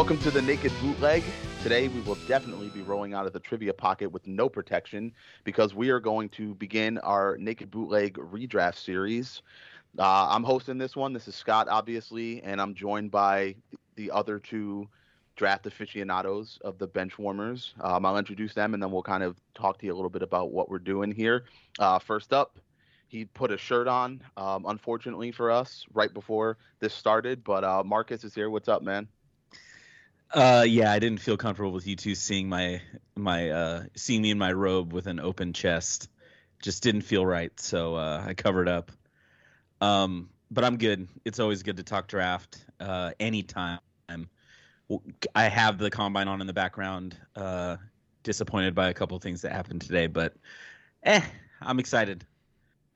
Welcome to the Naked Bootleg. Today we will definitely be rolling out of the trivia pocket with no protection because we are going to begin our Naked Bootleg redraft series. Uh, I'm hosting this one. This is Scott, obviously, and I'm joined by the other two draft aficionados of the bench warmers. Um, I'll introduce them and then we'll kind of talk to you a little bit about what we're doing here. Uh, first up, he put a shirt on, um, unfortunately for us, right before this started. But uh, Marcus is here. What's up, man? Uh, yeah, I didn't feel comfortable with you two seeing my my uh, seeing me in my robe with an open chest. Just didn't feel right, so uh, I covered up. Um, but I'm good. It's always good to talk draft uh, anytime. I have the combine on in the background. Uh, disappointed by a couple things that happened today, but eh, I'm excited.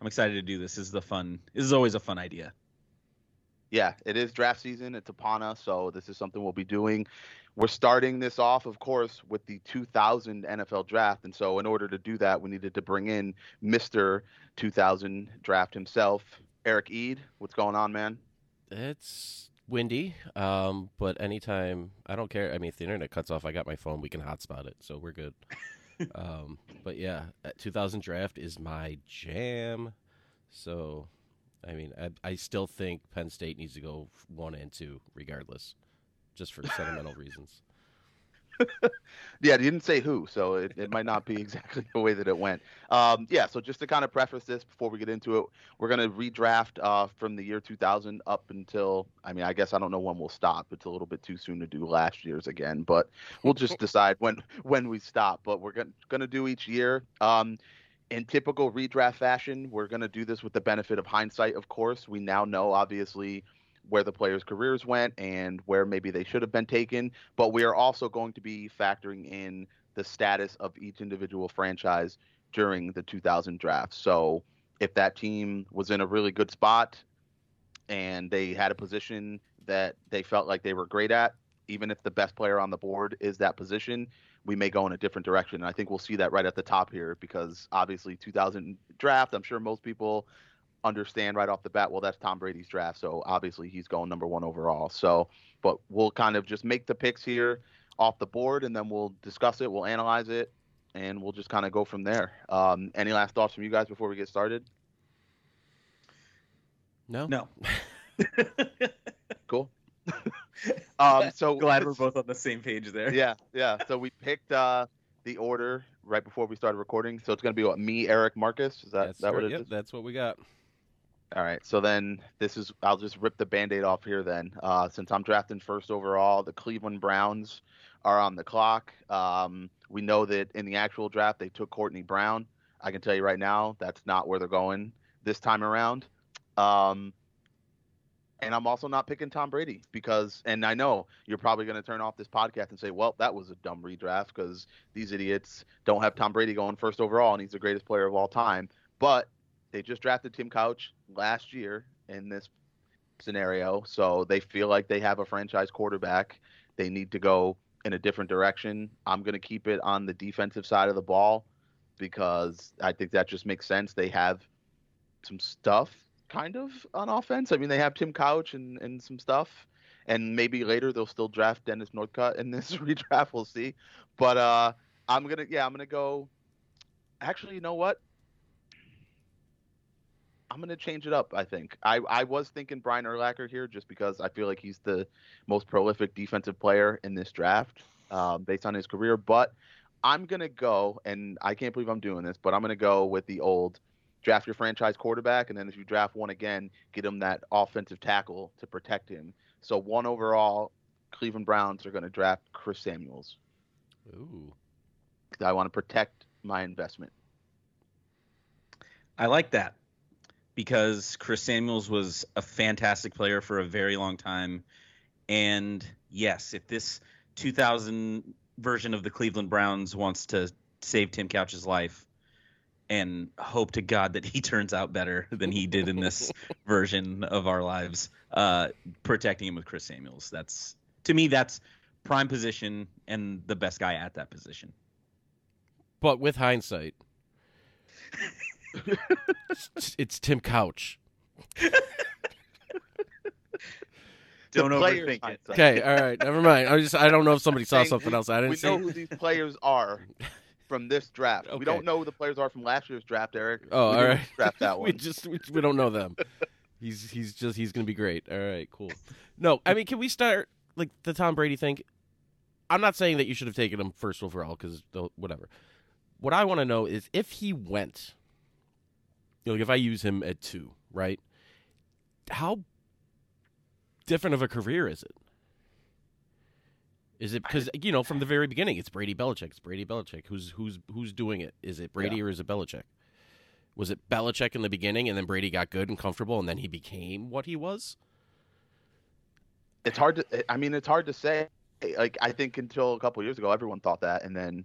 I'm excited to do this. This is the fun. This is always a fun idea. Yeah, it is draft season. It's upon us, so this is something we'll be doing. We're starting this off, of course, with the 2000 NFL draft, and so in order to do that, we needed to bring in Mr. 2000 draft himself, Eric Ead. What's going on, man? It's windy, um, but anytime I don't care. I mean, if the internet cuts off, I got my phone. We can hotspot it, so we're good. um, but yeah, 2000 draft is my jam. So, I mean, I, I still think Penn State needs to go one and two, regardless, just for sentimental reasons. yeah, you didn't say who, so it, it might not be exactly the way that it went. Um, yeah, so just to kind of preface this before we get into it, we're going to redraft uh, from the year 2000 up until, I mean, I guess I don't know when we'll stop. It's a little bit too soon to do last year's again, but we'll just decide when when we stop. But we're going to do each year. Um, in typical redraft fashion, we're going to do this with the benefit of hindsight, of course. We now know, obviously, where the players' careers went and where maybe they should have been taken. But we are also going to be factoring in the status of each individual franchise during the 2000 draft. So if that team was in a really good spot and they had a position that they felt like they were great at, even if the best player on the board is that position, we may go in a different direction. And I think we'll see that right at the top here because obviously 2000 draft, I'm sure most people understand right off the bat, well, that's Tom Brady's draft. So obviously he's going number one overall. So, but we'll kind of just make the picks here off the board and then we'll discuss it, we'll analyze it, and we'll just kind of go from there. Um, any last thoughts from you guys before we get started? No. No. cool. um, so glad we're both on the same page there. Yeah, yeah. So we picked uh, the order right before we started recording. So it's going to be what me, Eric, Marcus. Is that that's that what right. it yep, is? That's what we got. All right. So then this is I'll just rip the band-aid off here then. Uh, since I'm drafting first overall, the Cleveland Browns are on the clock. Um, we know that in the actual draft they took Courtney Brown. I can tell you right now that's not where they're going this time around. Um, and I'm also not picking Tom Brady because, and I know you're probably going to turn off this podcast and say, well, that was a dumb redraft because these idiots don't have Tom Brady going first overall and he's the greatest player of all time. But they just drafted Tim Couch last year in this scenario. So they feel like they have a franchise quarterback. They need to go in a different direction. I'm going to keep it on the defensive side of the ball because I think that just makes sense. They have some stuff kind of on offense. I mean, they have Tim Couch and, and some stuff. And maybe later they'll still draft Dennis Northcutt in this redraft. We'll see. But uh, I'm gonna yeah, I'm gonna go. Actually, you know what? I'm gonna change it up. I think I I was thinking Brian Urlacher here just because I feel like he's the most prolific defensive player in this draft um, based on his career. But I'm gonna go, and I can't believe I'm doing this, but I'm gonna go with the old draft your franchise quarterback, and then if you draft one again, get him that offensive tackle to protect him. So one overall, Cleveland Browns are going to draft Chris Samuels. Ooh. I want to protect my investment. I like that because Chris Samuels was a fantastic player for a very long time. And yes, if this 2000 version of the Cleveland Browns wants to save Tim Couch's life and hope to God that he turns out better than he did in this version of our lives, uh, protecting him with Chris Samuels. That's to me, that's prime position and the best guy at that position. But with hindsight, it's, it's Tim Couch. Don't the players' overthink it. hindsight. Okay, all right, never mind. I just I don't know if somebody saw something we- else I didn't know see. who these players are from this draft. We don't know who the players are from last year's draft, Eric. Oh, we all. Draft that one. we just we, we don't know them. He's he's just he's gonna be great. All right, cool. No, I mean, can we start like the Tom Brady thing? I'm not saying that you should have taken him first overall because whatever. What I want to know is if he went, you know, like if I use him at two, right? How different of a career is it? Is it because you know from the very beginning it's Brady Belichick, it's Brady Belichick. Who's who's who's doing it? Is it Brady or is it Belichick? Was it Belichick in the beginning, and then Brady got good and comfortable, and then he became what he was? it's hard to. I mean, it's hard to say. Like I think until a couple years ago, everyone thought that, and then,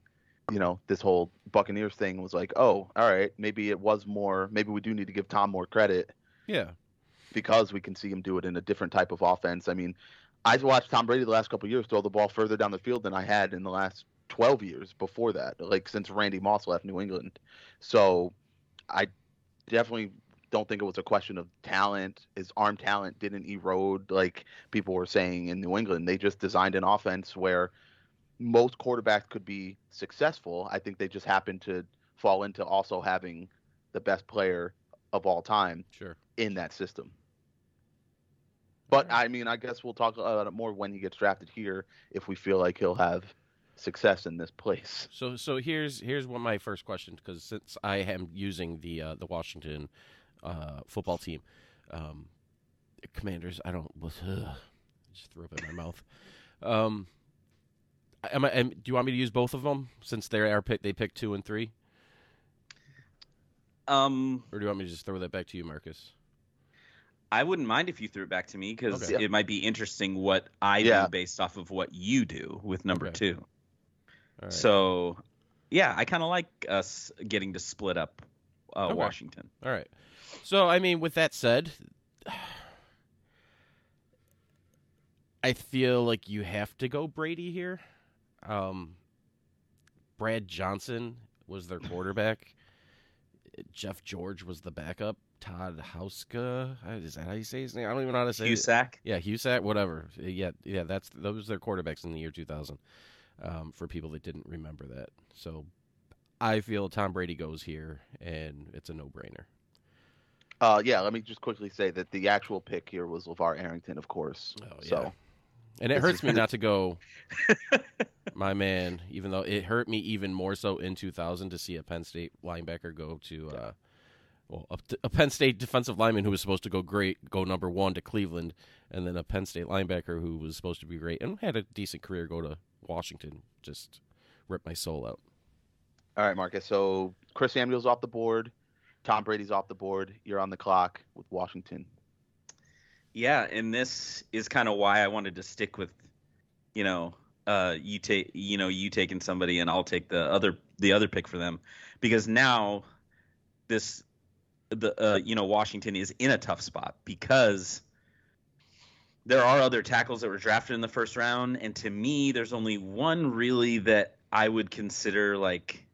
you know, this whole Buccaneers thing was like, oh, all right, maybe it was more. Maybe we do need to give Tom more credit Yeah, because we can see him do it in a different type of offense. I mean, I've watched Tom Brady the last couple of years throw the ball further down the field than I had in the last 12 years before that, like since Randy Moss left New England. So I definitely don't think it was a question of talent. His arm talent didn't erode like people were saying in New England. They just designed an offense where most quarterbacks could be successful. I think they just happened to fall into also having the best player of all time sure. in that system. But I mean, I guess we'll talk about it more when he gets drafted here if we feel like he'll have success in this place. So so here's here's what my first question because since I am using the uh, the Washington uh, football team, um, Commanders, I don't ugh, I just threw up in my mouth. Um, am I? Am, do you want me to use both of them since they are pick, they pick two and three, Um, or do you want me to just throw that back to you, Marcus? I wouldn't mind if you threw it back to me because Okay. it might be interesting what I Yeah. do based off of what you do with number Okay. two. All right. So, yeah, I kind of like us getting to split up uh, Okay. Washington. All right. So, I mean, with that said, I feel like you have to go Brady here. Um, Brad Johnson was their quarterback. Jeff George was the backup. Todd Hauska, is that how you say his name? I don't even know how to say it. Husak. Yeah, Husak, whatever. Yeah, yeah, that's those are their quarterbacks in the year 2000. Um, for people that didn't remember that, so I feel Tom Brady goes here, and it's a no-brainer. Uh, yeah, let me just quickly say that the actual pick here was LeVar Arrington, of course. Oh, yeah. So And it hurts me not to go, my man. Even though it hurt me even more so in 2000 to see a Penn State linebacker go to, uh, well, a, a Penn State defensive lineman who was supposed to go great, go number one to Cleveland, and then a Penn State linebacker who was supposed to be great and had a decent career go to Washington. Just ripped my soul out. all right, Marcus. So Chris Samuel's off the board. Tom Brady's off the board. You're on the clock with Washington. Yeah, and this is kind of why I wanted to stick with, you know, uh, you take, you know, you taking somebody, and I'll take the other, the other pick for them, because now, this, the, uh, you know, Washington is in a tough spot because there are other tackles that were drafted in the first round, and to me, there's only one really that I would consider like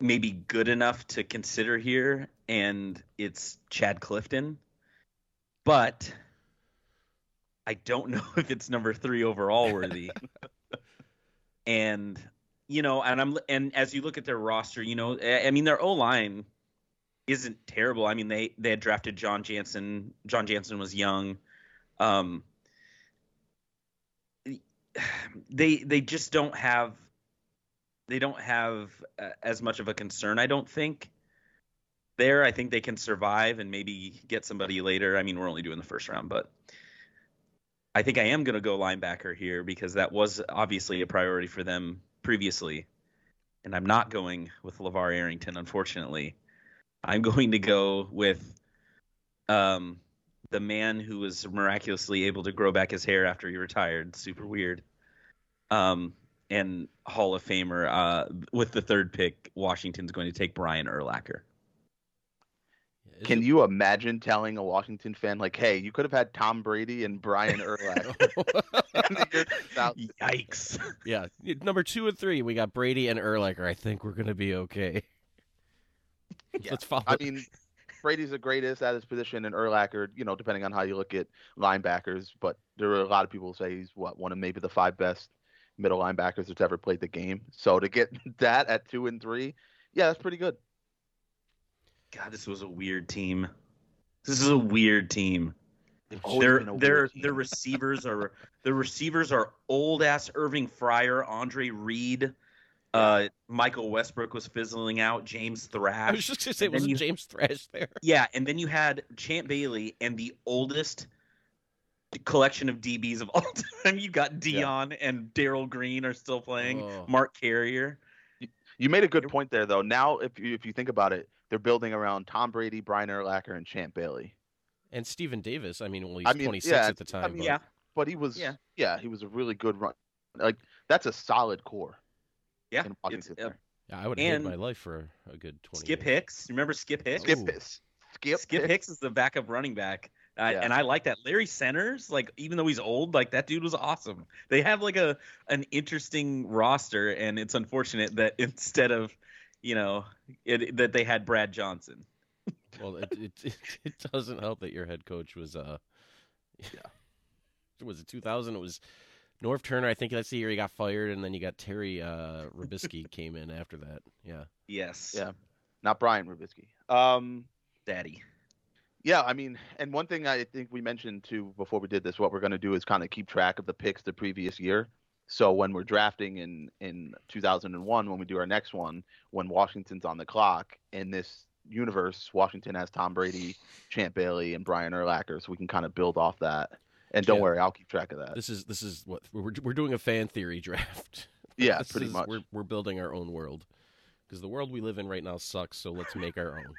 maybe good enough to consider here, and it's Chad Clifton. But I don't know if it's number three overall worthy. and you know, and I'm and as you look at their roster, you know, I mean their O line isn't terrible. I mean they they had drafted Jon Jansen. Jon Jansen was young. Um, they they just don't have they don't have uh, as much of a concern, I don't think. There, I think they can survive and maybe get somebody later. I mean, we're only doing the first round, but I think I am going to go linebacker here because that was obviously a priority for them previously. And I'm not going with LeVar Arrington, unfortunately. I'm going to go with um, the man who was miraculously able to grow back his hair after he retired. Super weird. Um, and Hall of Famer. Uh, with the third pick, Washington's going to take Brian Urlacher. Is Can it- you imagine telling a Washington fan like, "Hey, you could have had Tom Brady and Brian Urlacher in the year 2000." Yikes! yeah, number two and three, we got Brady and Urlacher. I think we're gonna be okay. Yeah. Let's follow. I mean, Brady's the greatest at his position, and Urlacher, you know, depending on how you look at linebackers, but there are a lot of people who say he's what one of maybe the five best middle linebackers that's ever played the game. So to get that at two and three, yeah, that's pretty good. God, this was a weird team. This is a weird team. always Their their team. their receivers are the receivers are old ass Irving Fryar, Andre Reed, uh, Michael Westbrook was fizzling out, James Thrash. I Thrash. was just gonna say, And wasn't you- James Thrash there? Yeah, and then you had Champ Bailey and the oldest collection of DBs of all time. You got Deion and Darrell Green are still playing. Oh. Mark Carrier. You made a good point there, though. Now, if you if you think about it, they're building around Tom Brady, Brian Urlacher, and Champ Bailey. And Stephen Davis. I mean, well, he's I mean, 26 yeah, at the time. I mean, but- Yeah. But he was, Yeah. yeah, he was a really good run. Like that's a solid core Yeah. in Washington. Yeah, I would have And my life for a good 20 Skip years. Hicks. Remember Skip Hicks? Skip Ooh. this. Skip, Skip Hicks is the backup running back. Uh, Yeah. And I like that. Larry Centers, like even though he's old, like that dude was awesome. They have like a an interesting roster, and it's unfortunate that instead of, you know, it, that they had Brad Johnson. Well, it, it it it doesn't help that your head coach was uh yeah was it 2000 it was Norv Turner I think that's the year he got fired and then you got Terry uh Robiskie came in after that yeah Yes. Yeah. not Brian Robiskie. Um, Daddy. yeah, I mean, and one thing I think we mentioned too before we did this, what we're going to do is kind of keep track of the picks the previous year. So when we're drafting in in 2001, when we do our next one, when Washington's on the clock in this universe, Washington has Tom Brady, Champ Bailey, and Brian Urlacher, so we can kind of build off that. And don't Yeah. worry, I'll keep track of that. this is this is what we're we're doing a fan theory draft Yeah, This pretty is- much. we're we're building our own world because the world we live in right now sucks so let's make our own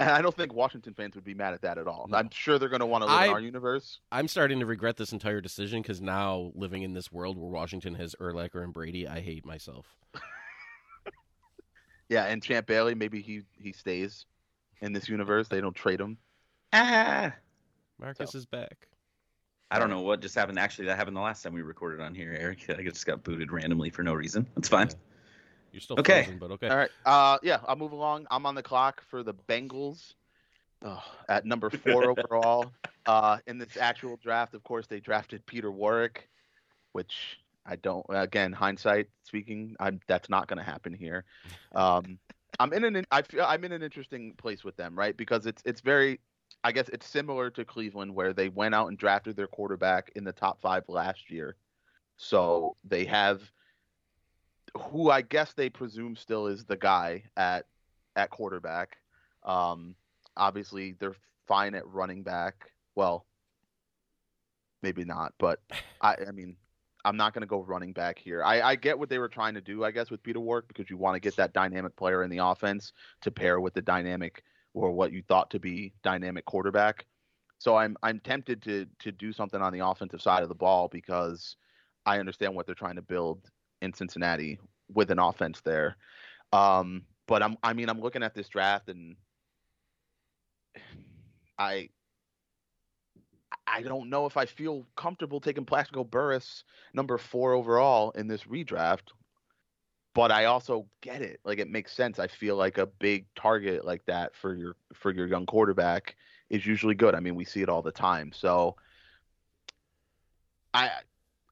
And I don't think Washington fans would be mad at that at all. No. I'm sure they're going to want to live I- in our universe. I'm starting to regret this entire decision because now living in this world where Washington has Urlacher and Brady I hate myself Yeah, and Champ Bailey, maybe he he stays in this universe. They don't trade him. Ah. Marcus So. is back I don't know what just happened. Actually, that happened the last time we recorded on here, Eric. I just got booted randomly for no reason. That's fine. Yeah. You're still Okay. frozen but okay All right. Uh, yeah, I'll move along. I'm on the clock for the Bengals oh, at number four overall. Uh, in this actual draft, of course, they drafted Peter Warrick, which I don't. Again, hindsight speaking, I'm that's not going to happen here. Um, I'm in an I feel I'm in an interesting place with them, right? Because it's it's very. I guess it's similar to Cleveland, where they went out and drafted their quarterback in the top five last year. So they have who I guess they presume still is the guy at at quarterback. Um, obviously, they're fine at running back. Well, maybe not, but I, I mean, I'm not going to go running back here. I, I get what they were trying to do, I guess, with Peter Warrick because you want to get that dynamic player in the offense to pair with the dynamic or what you thought to be dynamic quarterback. So I'm I'm tempted to to do something on the offensive side of the ball because I understand what they're trying to build in Cincinnati with an offense there. Um, but I'm I mean I'm looking at this draft and I I don't know if I feel comfortable taking Plaxico Burress number four overall in this redraft. But I also get it. Like it makes sense. I feel like a big target like that for your for your young quarterback is usually good. I mean, we see it all the time. So I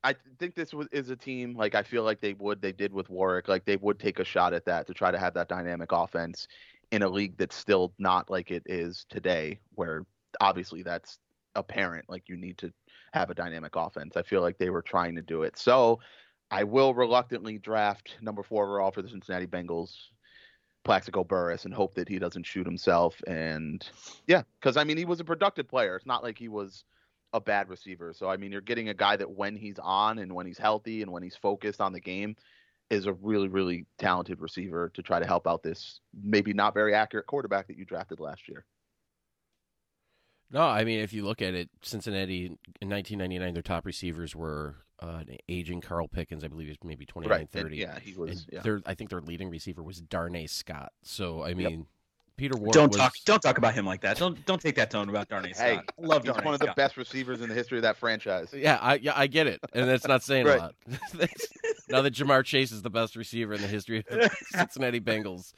I think this was, is a team like I feel like they would they did with Warrick like they would take a shot at that to try to have that dynamic offense in a league that's still not like it is today where obviously that's apparent like you need to have a dynamic offense. I feel like they were trying to do it. So I will reluctantly draft number 4 overall for the Cincinnati Bengals Plaxico Burress and hope that he doesn't shoot himself and yeah, cuz I mean he was a productive player. It's not like he was a bad receiver. So I mean, you're getting a guy that when he's on and when he's healthy and when he's focused on the game is a really really talented receiver to try to help out this maybe not very accurate quarterback that you drafted last year. No, I mean if you look at it, Cincinnati in 1999, their top receivers were uh, an aging Carl Pickens, I believe, is maybe 29, And, 30. yeah, he was. Yeah. their I think their leading receiver was Darnay Scott. So I mean, Peter Ward Don't was, talk. Don't talk about him like that. Don't don't take that tone about Darnay Hey, Scott. I love He's Darnay one of the Scott. best receivers in the history of that franchise. Yeah, I yeah I get it, and that's not saying Right. a lot. now that Ja'Marr Chase is the best receiver in the history of the Cincinnati Bengals,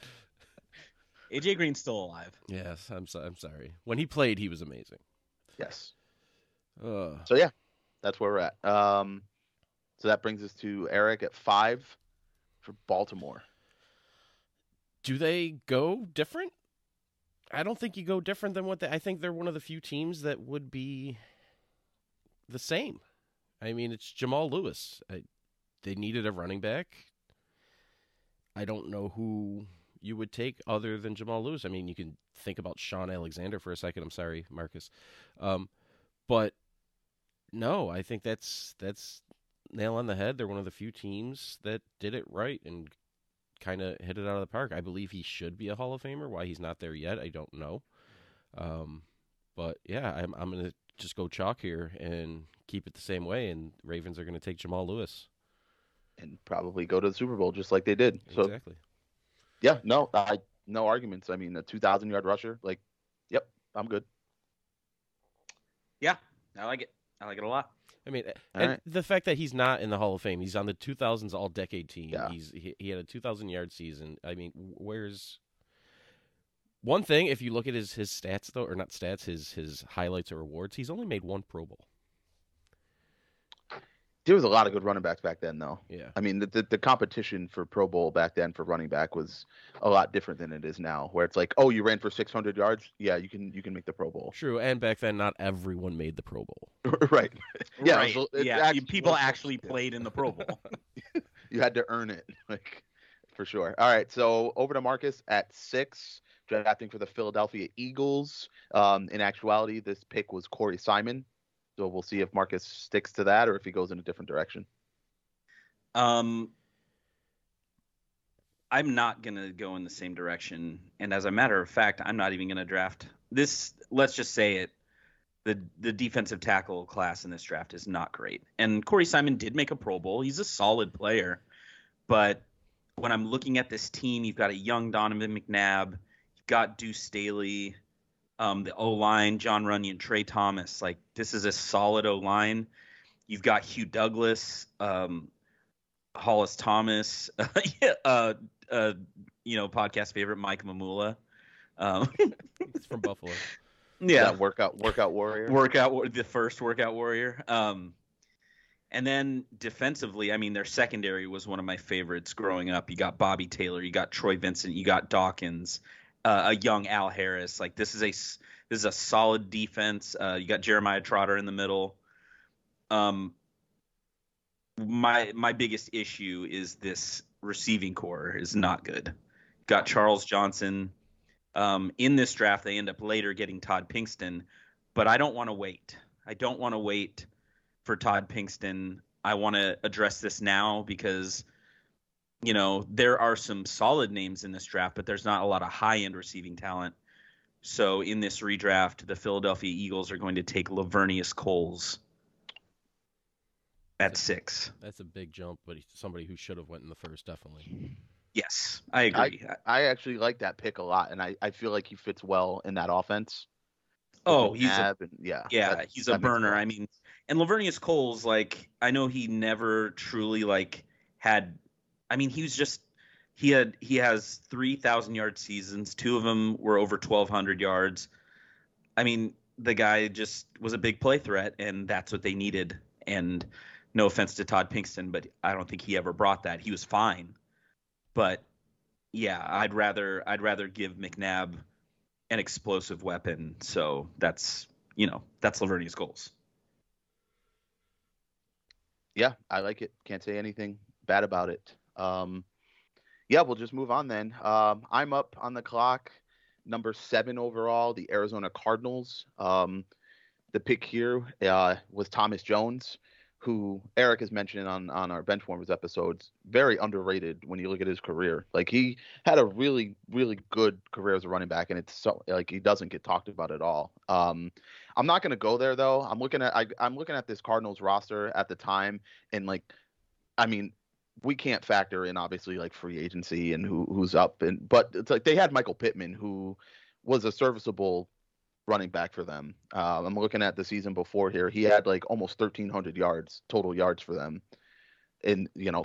AJ Green's still alive. Yes, I'm so, I'm sorry. When he played, he was amazing. Yes. Uh, So yeah, that's where we're at. Um, so that brings us to Eric at five for Baltimore. do they go different? I don't think you go different than what they, I think they're one of the few teams that would be the same. I mean, it's Jamal Lewis. I, they needed a running back. I don't know who you would take other than Jamal Lewis. I mean, you can think about Shaun Alexander for a second. I'm sorry, Marcus, um, but no, I think that's that's nail on the head. They're one of the few teams that did it right and kind of hit it out of the park. I believe he should be a Hall of Famer. Why he's not there yet, I don't know. Um, but yeah, I'm I'm gonna just go chalk here and keep it the same way. And Ravens are gonna take Jamal Lewis. and probably go to the Super Bowl just like they did. So exactly. yeah, no, I no arguments. I mean, a two thousand yard rusher, like, yep, I'm good. Yeah, I like it. I like it a lot. I mean, and right. the fact that he's not in the Hall of Fame, he's on the 2000s All Decade team. Yeah. He's he, he had a 2,000 yard season. I mean, where's one thing? If you look at his his stats though, or not stats, his his highlights or awards, he's only made one Pro Bowl. There was a lot of good running backs back then, though. Yeah, I mean, the, the the competition for Pro Bowl back then for running back was a lot different than it is now, where it's like, oh, you ran for 600 yards, yeah, you can you can make the Pro Bowl, true. And back then, not everyone made the Pro Bowl. right? Yeah, right. so it yeah. actually people actually played in the Pro Bowl. You had to earn it, like for sure. All right, so over to Marcus at six, drafting for the Philadelphia Eagles. Um, in actuality, this pick was Corey Simon, so we'll see if Marcus sticks to that or if he goes in a different direction. Um, I'm not gonna go in the same direction, and as a matter of fact, I'm not even gonna draft this. Let's just say it. The the defensive tackle class in this draft is not great, and Corey Simon did make a Pro Bowl. He's a solid player, but when I'm looking at this team, you've got a young Donovan McNabb, you've got Deuce Staley, um, the O line, Jon Runyan, Tra Thomas. Like this is a solid O line. You've got Hugh Douglas, um, Hollis Thomas, yeah, uh, uh, you know, podcast favorite Mike Mamula. Um, He's from Buffalo. yeah, That workout workout warrior. workout the first workout warrior. Um, and then defensively, I mean, their secondary was one of my favorites growing up. You got Bobby Taylor, you got Troy Vincent, you got Dawkins, uh, a young Al Harris. Like this is a this is a solid defense. Uh, you got Jeremiah Trotter in the middle. Um, my my biggest issue is this receiving corps is not good. Got Charles Johnson. Um, in this draft, they end up later getting Todd Pinkston, but I don't want to wait. I don't want to wait for Todd Pinkston. I want to address this now because, you know, there are some solid names in this draft, but there's not a lot of high end receiving talent. So in this redraft, the Philadelphia Eagles are going to take Laveranues Coles at six. That's a big jump, but he's somebody who should have went in the first, definitely. Yes, I agree. I actually like that pick a lot, and I, I feel like he fits well in that offense. oh, he's a and- yeah, Yeah, that- he's that a burner. sense. I mean, and Laveranues Coles, like, I know he never truly like had. I mean, he was just he had he has three thousand yard seasons. Two of them were over twelve hundred yards. I mean, the guy just was a big play threat, and that's what they needed. And no offense to Todd Pinkston, but I don't think he ever brought that. He was fine, but yeah, I'd rather I'd rather give McNabb an explosive weapon. So that's you know that's Laveranues Coles. yeah, I like it. Can't say anything bad about it. Um, yeah, we'll just move on then. Um, I'm up on the clock, number seven overall, the Arizona Cardinals. Um, the pick here uh, was Thomas Jones, who Eric has mentioned on on our Benchwarmers episodes. Very underrated when you look at his career. Like he had a really really good career as a running back, and it's so like he doesn't get talked about at all. Um, I'm not gonna go there though. I'm looking at I, I'm looking at this Cardinals roster at the time, and like, I mean, we can't factor in obviously like free agency and who who's up, and but it's like they had Michael Pittman who was a serviceable running back for them. Uh, I'm looking at the season before here. He had like almost 1,300 yards total yards for them, in you know,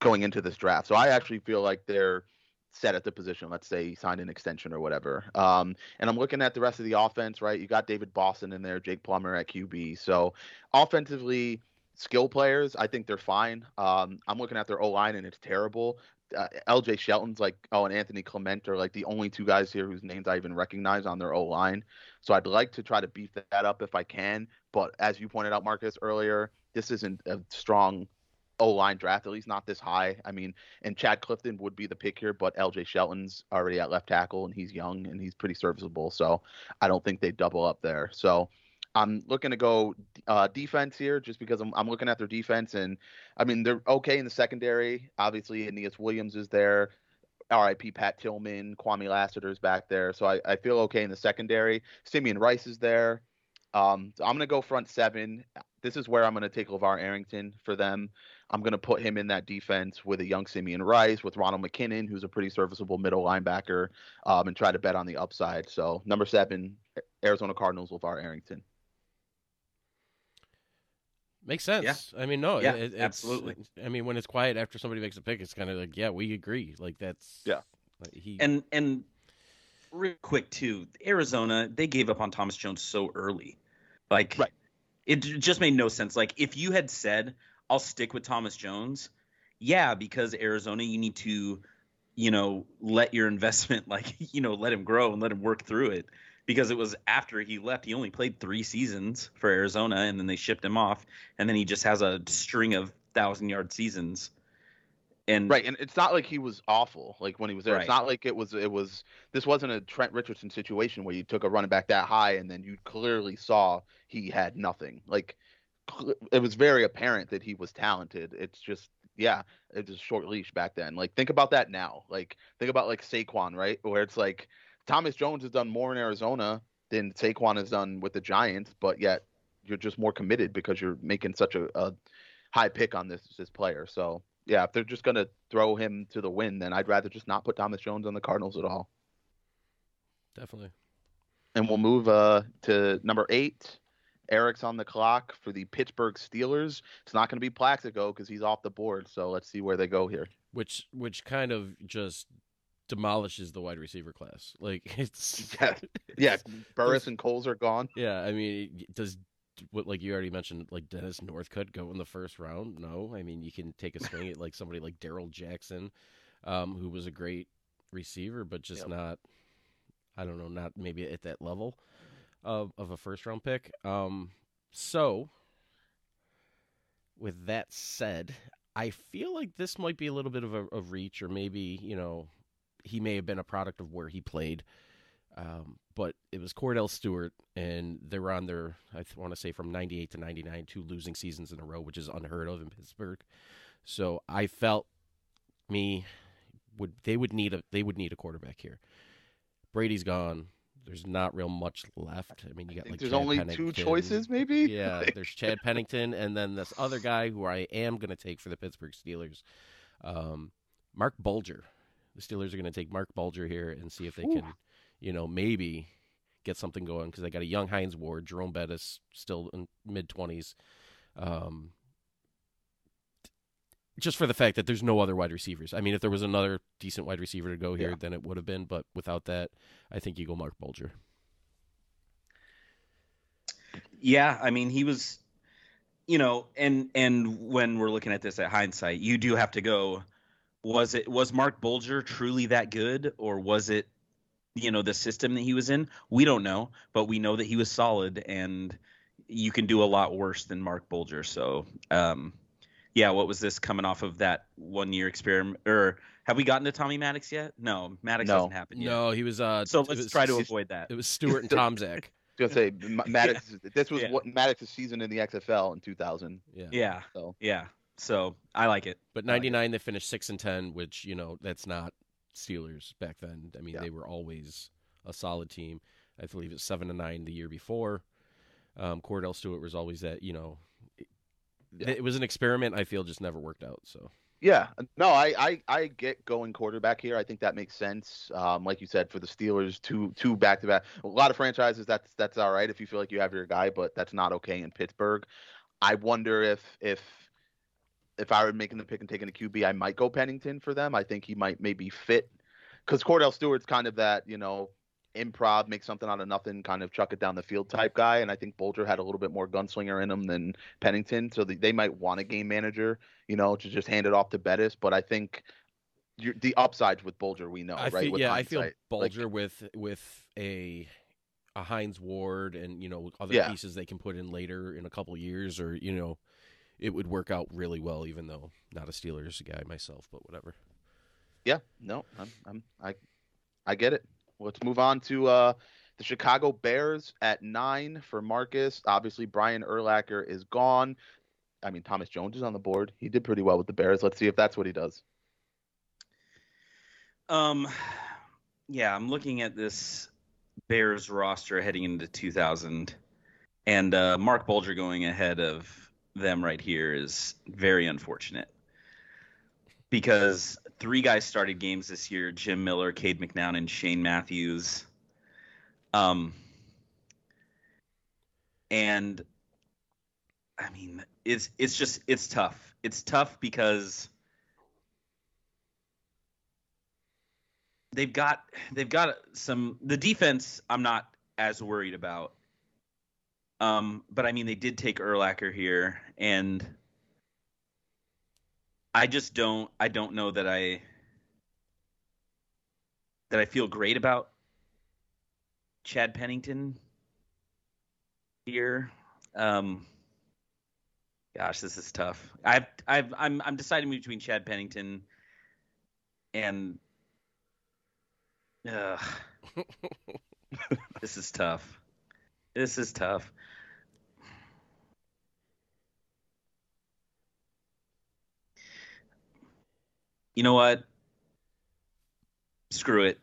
going into this draft. So I actually feel like they're set at the position. Let's say he signed an extension or whatever. Um, and I'm looking at the rest of the offense, right? You got David Boston in there, Jake Plummer at QB. So offensively, skill players, I think they're fine. Um, I'm looking at their O line and it's terrible. Uh, LJ Shelton's like, oh, and Anthony Clement are like the only two guys here whose names I even recognize on their O line. So I'd like to try to beef that up if I can. But as you pointed out, Marcus, earlier, this isn't a strong O line draft, at least not this high. I mean, and Chad Clifton would be the pick here, but LJ Shelton's already at left tackle and he's young and he's pretty serviceable. So I don't think they double up there. So I'm looking to go uh, defense here just because I'm, I'm looking at their defense and I mean they're okay in the secondary. Obviously, Aeneas Williams is there. RIP Pat Tillman, Kwamie Lassiter's back there. So I, I feel okay in the secondary. Simeon Rice is there. Um, so I'm going to go front seven. This is where I'm going to take LeVar Arrington for them. I'm going to put him in that defense with a young Simeon Rice, with Ronald McKinnon, who's a pretty serviceable middle linebacker, um, and try to bet on the upside. So number seven, Arizona Cardinals, LeVar Arrington. Makes sense. Yeah. I mean, no, yeah, it, absolutely. I mean, when it's quiet after somebody makes a pick, it's kind of like, yeah, we agree. Like that's yeah. Like he and and real quick too, Arizona they gave up on Thomas Jones so early, like right. it just made no sense. Like if you had said, I'll stick with Thomas Jones. Yeah, because Arizona, you need to, you know, let your investment, like, you know, let him grow and let him work through it. Because it was after he left, he only played three seasons for Arizona, and then they shipped him off, and then he just has a string of thousand yard seasons. And right, and it's not like he was awful. Like when he was there, right. it's not like it was. It was. This wasn't a Trent Richardson situation where you took a running back that high, and then you clearly saw he had nothing. Like it was very apparent that he was talented. It's just yeah, it was short leash back then. Like think about that now. Like think about like Saquon, right? Where it's like Thomas Jones has done more in Arizona than Saquon has done with the Giants, but yet you're just more committed because you're making such a, a high pick on this this player. So yeah, if they're just gonna throw him to the wind, then I'd rather just not put Thomas Jones on the Cardinals at all. Definitely. And we'll move uh, to number eight. Eric's on the clock for the Pittsburgh Steelers. It's not going to be Plaxico because he's off the board. So let's see where they go here. Which which kind of just demolishes the wide receiver class. Like it's yeah, yeah. Burress and Coles are gone. Yeah, I mean, does what like you already mentioned, like Dennis Northcutt go in the first round? No, I mean you can take a swing at like somebody like Darrell Jackson, um, who was a great receiver, but just yep. not. I don't know, not maybe at that level of of a first round pick. Um, so with that said, I feel like this might be a little bit of a, a reach, or maybe you know he may have been a product of where he played. Um, but it was Kordell Stewart, and they were on their, I want to say, from 98 to 99, two losing seasons in a row, which is unheard of in Pittsburgh. So I felt me would they would need a they would need a quarterback here. Brady's gone there's not real much left. I mean, you got like there's Chad only Pennington. two choices, maybe. Yeah, there's Chad Pennington, and then this other guy who I am going to take for the Pittsburgh Steelers, um, Marc Bulger. The Steelers are going to take Marc Bulger here and see if they Ooh. can, you know, maybe get something going because they got a young Hines Ward, Jerome Bettis, still in mid twenties. Um, just for the fact that there's no other wide receivers. I mean, if there was another decent wide receiver to go here, yeah. then it would have been. But without that, I think you go Marc Bulger. Yeah, I mean, he was, you know, and and when we're looking at this at hindsight, you do have to go. Was it was Marc Bulger truly that good, or was it, you know, the system that he was in? We don't know, but we know that he was solid, and you can do a lot worse than Marc Bulger. So, um, yeah, what was this coming off of that one year experiment? Or have we gotten to Tommy Maddox yet? No, Maddox no. hasn't happened yet. No, he was. uh So let's was, try to avoid that. It was Stewart and Tomczak. Gonna say Maddox. yeah. This was yeah. what Maddox's season in the XFL in 2000. Yeah. Yeah. So yeah. So I like it. But 99, like they finished six and ten, which you know that's not Steelers back then. I mean, yeah. they were always a solid team. I believe it's seven and nine the year before. Um, Kordell Stewart was always that you know yeah. it was an experiment. I feel just never worked out. So yeah, no, I, I I get going quarterback here. I think that makes sense. Um, like you said, for the Steelers, two two back to back. A lot of franchises, that's that's all right if you feel like you have your guy, but that's not okay in Pittsburgh. I wonder if if if I were making the pick and taking a QB, I might go Pennington for them. I think he might maybe fit because Kordell Stewart's kind of that, you know, improv, make something out of nothing, kind of chuck it down the field type guy. And I think Bulger had a little bit more gunslinger in him than Pennington. So the, they might want a game manager, you know, to just hand it off to Bettis. But I think the upsides with Bulger, we know, I right? Feel, with yeah, hindsight. I feel Bulger like, with with a a Hines Ward and you know other Yeah. pieces they can put in later in a couple years, or you know, it would work out really well. Even though not a Steelers guy myself, but whatever. Yeah, no, I'm, I'm, I, I get it. Let's move on to uh, the Chicago Bears at nine for Marcus. Obviously, Brian Urlacher is gone. I mean, Thomas Jones is on the board. He did pretty well with the Bears. Let's see if that's what he does. Um, yeah, I'm looking at this Bears roster heading into 2000, and uh, Marc Bulger going ahead of them right here is very unfortunate because three guys started games this year: Jim Miller, Cade McNown, and Shane Matthews. Um, and I mean, it's it's just it's tough. It's tough because they've got they've got some the defense I'm not as worried about. Um, but I mean they did take Urlacher here and I just don't I don't know that I that I feel great about Chad Pennington here. Um gosh, this is tough. I've I've I'm I'm deciding between Chad Pennington and Ugh. this is tough. This is tough. You know what? Screw it.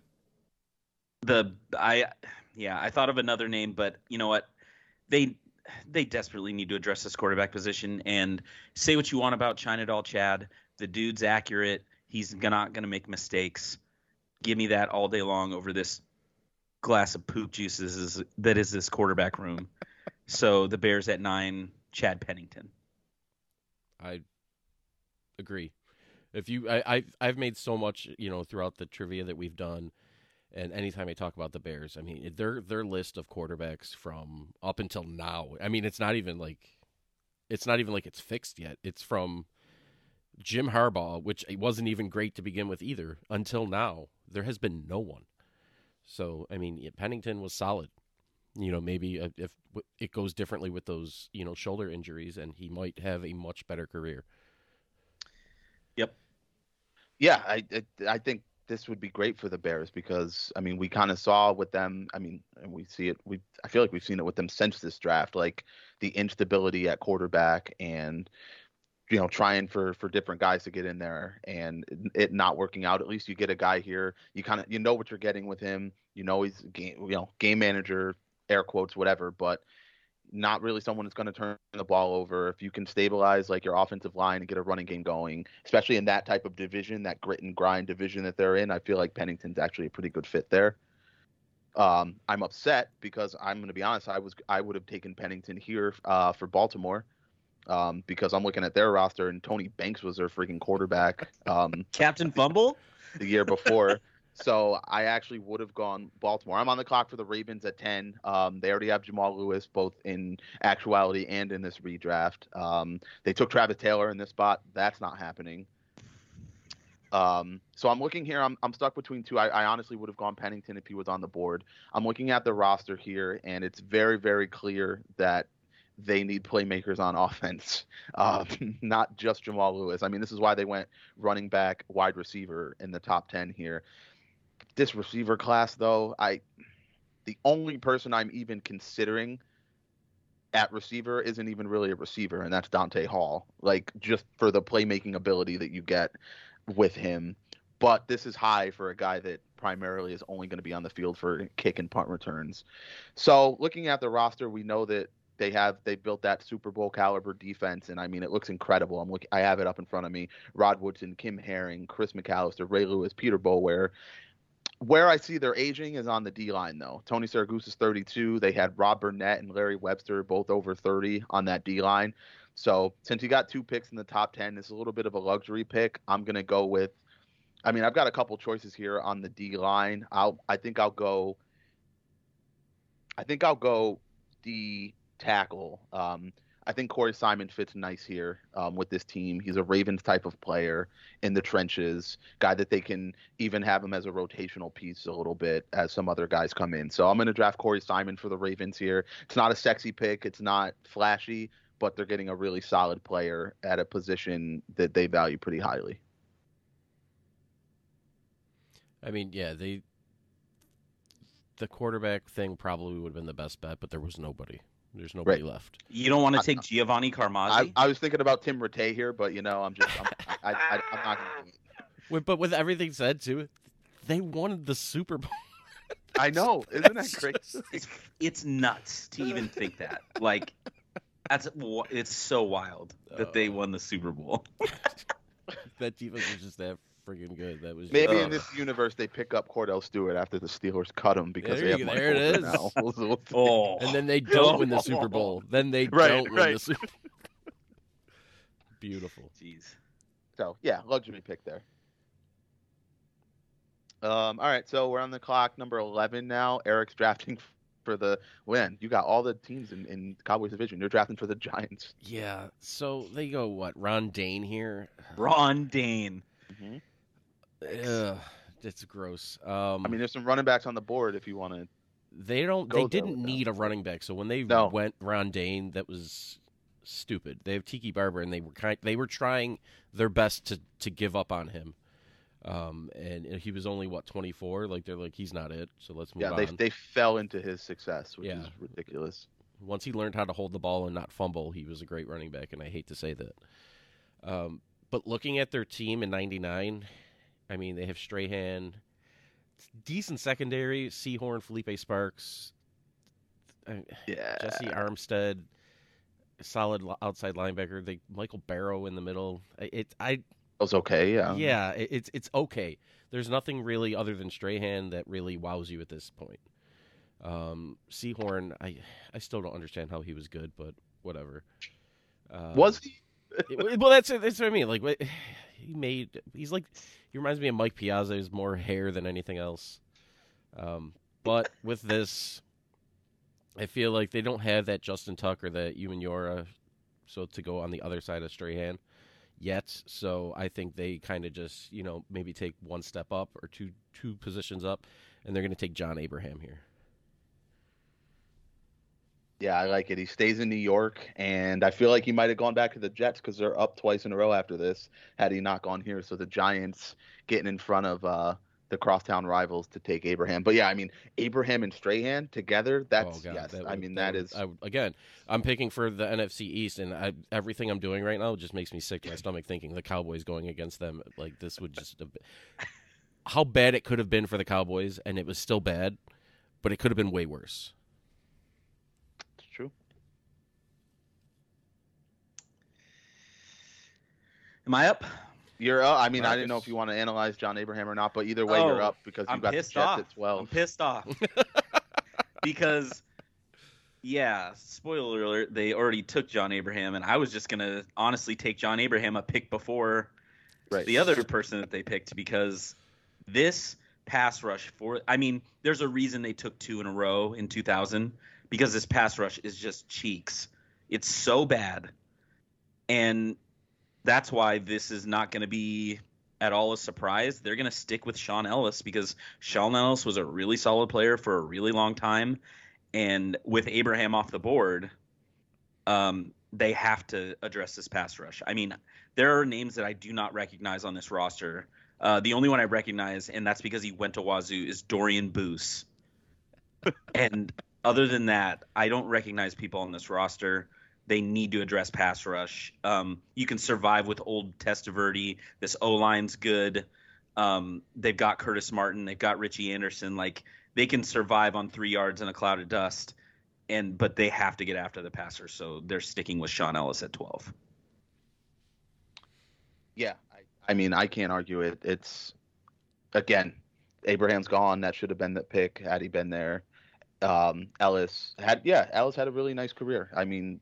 The I yeah, I thought of another name, but you know what? They they desperately need to address this quarterback position and say what you want about China Doll Chad. The dude's accurate. He's not going to make mistakes give me that all day long over this glass of poop juices that is this quarterback room. so the Bears at nine, Chad Pennington. I agree. If you, I, I've, I've made so much, you know, throughout the trivia that we've done, and anytime I talk about the Bears, I mean, their their list of quarterbacks from up until now. I mean, it's not even like, it's not even like it's fixed yet. It's from Jim Harbaugh, which wasn't even great to begin with either. Until now, there has been no one. So, I mean, Pennington was solid. You know, maybe if it goes differently with those, you know, shoulder injuries, and he might have a much better career. Yep. Yeah, I I, I think this would be great for the Bears because I mean we kind of saw with them. I mean, and we see it. We I feel like we've seen it with them since this draft, like the instability at quarterback and you know trying for for different guys to get in there and it not working out at least you get a guy here you kind of you know what you're getting with him you know he's game you know game manager air quotes whatever but not really someone that's going to turn the ball over if you can stabilize like your offensive line and get a running game going especially in that type of division that grit and grind division that they're in i feel like pennington's actually a pretty good fit there um, i'm upset because i'm going to be honest i was i would have taken pennington here uh, for baltimore um, because I'm looking at their roster and Tony Banks was their freaking quarterback um, Captain Fumble? the year before. So I actually would have gone Baltimore. I'm on the clock for the Ravens at 10. Um, they already have Jamal Lewis both in actuality and in this redraft. Um, they took Travis Taylor in this spot. That's not happening. Um, so I'm looking here. I'm, I'm stuck between two. I, I honestly would have gone Pennington if he was on the board. I'm looking at the roster here, and it's very, very clear that they need playmakers on offense, um, not just Jamal Lewis. I mean, this is why they went running back, wide receiver in the top ten here. This receiver class, though, I the only person I'm even considering at receiver isn't even really a receiver, and that's Dante Hall. Like just for the playmaking ability that you get with him. But this is high for a guy that primarily is only going to be on the field for kick and punt returns. So looking at the roster, we know that they have they built that Super Bowl caliber defense, and I mean it looks incredible. I'm looking, I have it up in front of me. Rod Woodson, Kim Herring, Chris McAlister, Ray Lewis, Peter Boulware. Where I see their aging is on the D line, though. Tony Siragusa is 32. They had Rob Burnett and Larry Webster both over 30 on that D line. So since he got two picks in the top 10, it's a little bit of a luxury pick. I'm gonna go with I mean, I've got a couple choices here on the D line. I'll I think I'll go. I think I'll go D tackle. Um, I think Corey Simon fits nice here um, with this team. He's a Ravens type of player in the trenches, guy that they can even have him as a rotational piece a little bit as some other guys come in. So I'm going to draft Corey Simon for the Ravens here. It's not a sexy pick, it's not flashy, but they're getting a really solid player at a position that they value pretty highly. I mean, yeah, they the quarterback thing probably would have been the best bet, but there was nobody. There's nobody Right. left. You don't want to take Giovanni I, Carmazzi? I was thinking about Tim Rattay here, but you know, I'm just, I'm, I, I, I'm not going to. With, but with everything said too, they wanted the Super Bowl. I know, isn't that It's crazy? just- it's it's nuts to even think that. Like that's it's so wild that they Uh. won the Super Bowl. that defense was just that friggin' good. That was Maybe Ugh. in this universe they pick up Kordell Stewart after the Steelers cut him because There they have go, there it Michael is. now. We'll- we'll. Oh, and then they don't win the Super Bowl. Then they Right, don't win right. the Super. Beautiful. jeez. So yeah, luxury pick there. Um, all right, so we're on the clock, number eleven now. Eric's drafting for the win. You got all the teams in, in Cowboys division. You're drafting for the Giants. Yeah. So they go what? Ron Dayne here. Ron Dayne. Ugh, it's gross. Um, I mean, there's some running backs on the board if you want to. they don't. They didn't with them. need a running back. So when they No. went Ron Dayne, that was stupid. They have Tiki Barber, and they were kind. They were trying their best to to give up on him. Um, and he was only what 24. Like they're like he's not it. So let's move on. Yeah, on. they they fell into his success, which Yeah. is ridiculous. once he learned how to hold the ball and not fumble, he was a great running back, and I hate to say that. Um, but looking at their team in '99, I mean, they have Strahan, decent secondary, Sehorn, Phillippi Sparks, Yeah, Jessie Armstead, solid outside linebacker. They Michael Barrow in the middle. I- It I was okay. Yeah, yeah, it, it's it's okay. There's nothing really other than Strahan that really wows you at this point. Um, Sehorn, I I still don't understand how he was good, but whatever. Uh, was he? well, that's that's what I mean. Like what, he made, he's like he reminds me of Mike Piazza. He's more hair than anything else. Um, but with this, I feel like they don't have that Justin Tucker, that Yora, so to go on the other side of Strahan yet. So I think they kind of just you know maybe take one step up or two two positions up, and they're going to take John Abraham here. Yeah, I like it. He stays in New York, and I feel like he might have gone back to the Jets because they're up twice in a row after this. Had he not gone here, so the Giants getting in front of uh, the crosstown rivals to take Abraham. But yeah, I mean Abraham and Strahan together. That's Oh, God, yes. that I mean that would- I would- again. I'm picking for the NFC East, and I, everything I'm doing right now just makes me sick to my stomach. Thinking the Cowboys going against them, like this would just have been- how bad it could have been for the Cowboys, and it was still bad, but it could have been way worse. it's true. Am I up? You're. up. I mean, I didn't know if you want to analyze John Abraham or not, but either way, you're Oh, up because you I'm got the pissed Jets off. at twelve. I'm pissed off. because yeah, spoiler alert, they already took John Abraham and I was just going to honestly take John Abraham a pick before Right. the other person that they picked because this pass rush for I mean, there's a reason they took two in a row in 2000 because this pass rush is just cheeks. It's so bad. And that's why this is not going to be at all a surprise. They're going to stick with Shaun Ellis because Shaun Ellis was a really solid player for a really long time and with Abraham off the board, um, they have to address this pass rush. I mean, there are names that I do not recognize on this roster. Uh, the only one I recognize, and that's because he went to Wazoo, is Dorian Boose. and other than that, I don't recognize people on this roster. They need to address pass rush. Um, you can survive with old Testaverde. This O line's good. Um, they've got Curtis Martin. They've got Richie Anderson. Like they can survive on three yards in a cloud of dust. And but they have to get after the passer, so they're sticking with Shaun Ellis at twelve. Yeah, I, I mean, I can't argue it. It's again, Abraham's gone. That should have been the pick had he been there. Um, Ellis had, yeah, Ellis had a really nice career. I mean,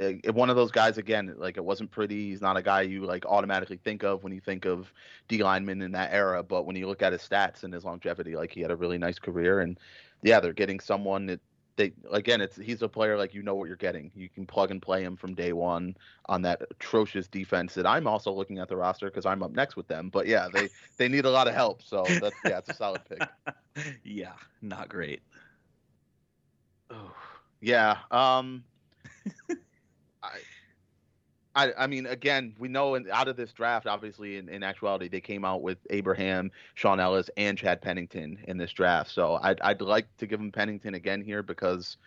uh, one of those guys again. Like it wasn't pretty. He's not a guy you like automatically think of when you think of D lineman in that era. But when you look at his stats and his longevity, like he had a really nice career. And yeah, they're getting someone that they again. It's he's a player like you know what you're getting. You can plug and play him from day one on that atrocious defense. That I'm also looking at the roster because I'm up next with them. But yeah, they they need a lot of help. So that's yeah, it's a solid pick. yeah, not great. Oh, yeah. Um, I, I mean, again, we know in, out of this draft, obviously, in, in actuality, they came out with Abraham, Shaun Ellis, and Chad Pennington in this draft. So I'd, I'd like to give him Pennington again here because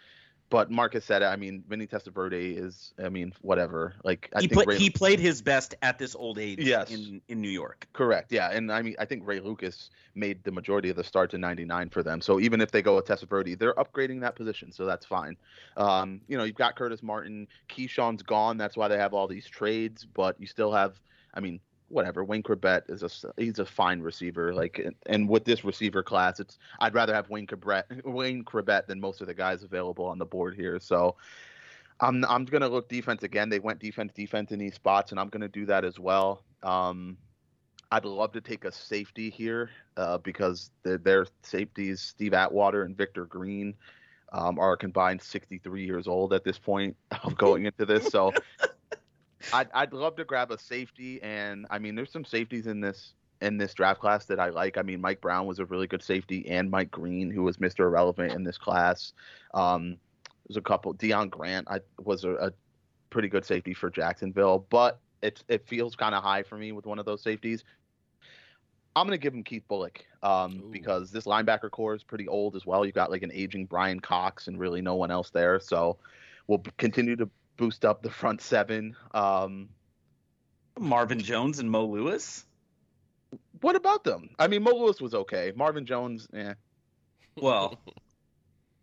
but Marcus said, I mean, Vinny Testaverde is, I mean, whatever. Like I he, think play, Ray, he played his best at this old age. Yes. in in New York. correct, yeah, and I mean, I think Ray Lucas made the majority of the starts in '99 for them. So even if they go with Testaverde, they're upgrading that position, so that's fine. Um, you know, you've got Curtis Martin, Keyshawn's gone, that's why they have all these trades, but you still have, I mean. Whatever. Wayne Chrebet is a he's a fine receiver. Like and- and with this receiver class, it's I'd rather have Wayne Chrebet Wayne Chrebet than most of the guys available on the board here. So I'm I'm gonna look defense again. They went defense defense in these spots, and I'm gonna do that as well. Um, I'd love to take a safety here uh, because their, their safeties, Steve Atwater and Victor Green, um, are combined 63 years old at this point of going into this. So I'd I'd love to grab a safety, and I mean, there's some safeties in this in this draft class that I like. I mean, Mike Brown was a really good safety, and Mike Green, who was Mr. Irrelevant in this class. Um, there's a couple. Deon Grant, I was a, a pretty good safety for Jacksonville, but it it feels kind of high for me with one of those safeties. I'm gonna give him Keith Bulluck um, because this linebacker corps is pretty old as well. You've got like an aging Brian Cox and really no one else there, so we'll continue to boost up the front seven. Um, Marvin Jones and Mo Lewis. what about them? I mean, Mo Lewis was okay. Marvin Jones, yeah. Well,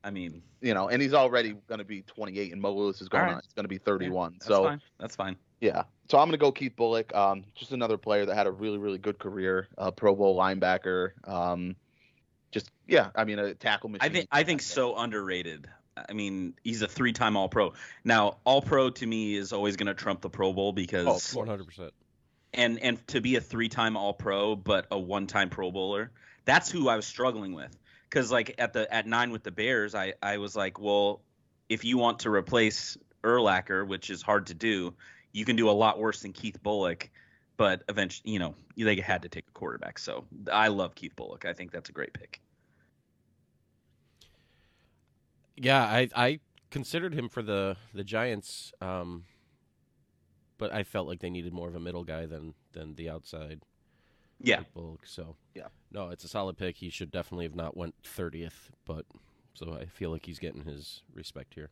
I mean, you know, and he's already going to be 28, and Mo Lewis is going right. on. It's going to be 31. that's so fine. That's fine. yeah, so I'm going to go Keith Bulluck. Um, just another player that had a really, really good career, uh, Pro Bowl linebacker. Um, just yeah, I mean, a tackle machine. I think I think so underrated. I mean, he's a three-time All-Pro. Now, All-Pro to me is always going to trump the Pro Bowl because oh, Oh, One hundred percent. and and to be a three-time All-Pro but a one-time Pro Bowler, that's who I was struggling with. Because like at the at nine with the Bears, I I was like, well, if you want to replace Urlacher, which is hard to do, you can do a lot worse than Keith Bulluck. But eventually, you know, they had to take a quarterback. So I love Keith Bulluck. I think that's a great pick. Yeah, I I considered him for the the Giants, um, but I felt like they needed more of a middle guy than than the outside. Yeah, like Bulluck. So Yeah. no, it's a solid pick. He should definitely have not went thirtieth, but so I feel like he's getting his respect here.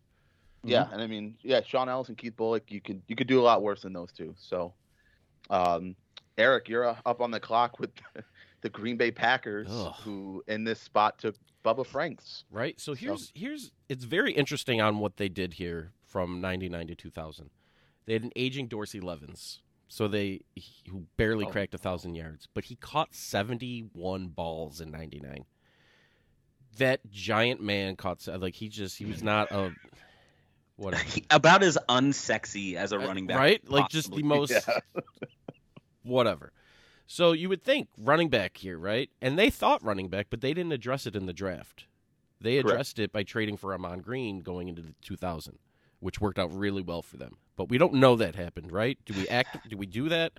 Yeah, and I mean, yeah, Shaun Ellis and Keith Bulluck, you could you could do a lot worse than those two. So, um, Eric, you're uh, up on the clock with the Green Bay Packers, Ugh. who in this spot took Bubba Franks. Right. So So- here's here's it's very interesting on what they did here from '99 to 2000. They had an aging Dorsey Levens, so they he- who barely Oh. cracked a thousand yards, but he caught 71 balls in '99. That giant man caught like he just he was not a whatever. about as unsexy as a running back, Uh, right? Like just the most Yeah. whatever. So you would think running back here, right? And they thought running back, but they didn't address it in the draft. They Correct. addressed it by trading for Ahman Green going into the 2000, which worked out really well for them. But we don't know that happened, right? Do we act? do we do that?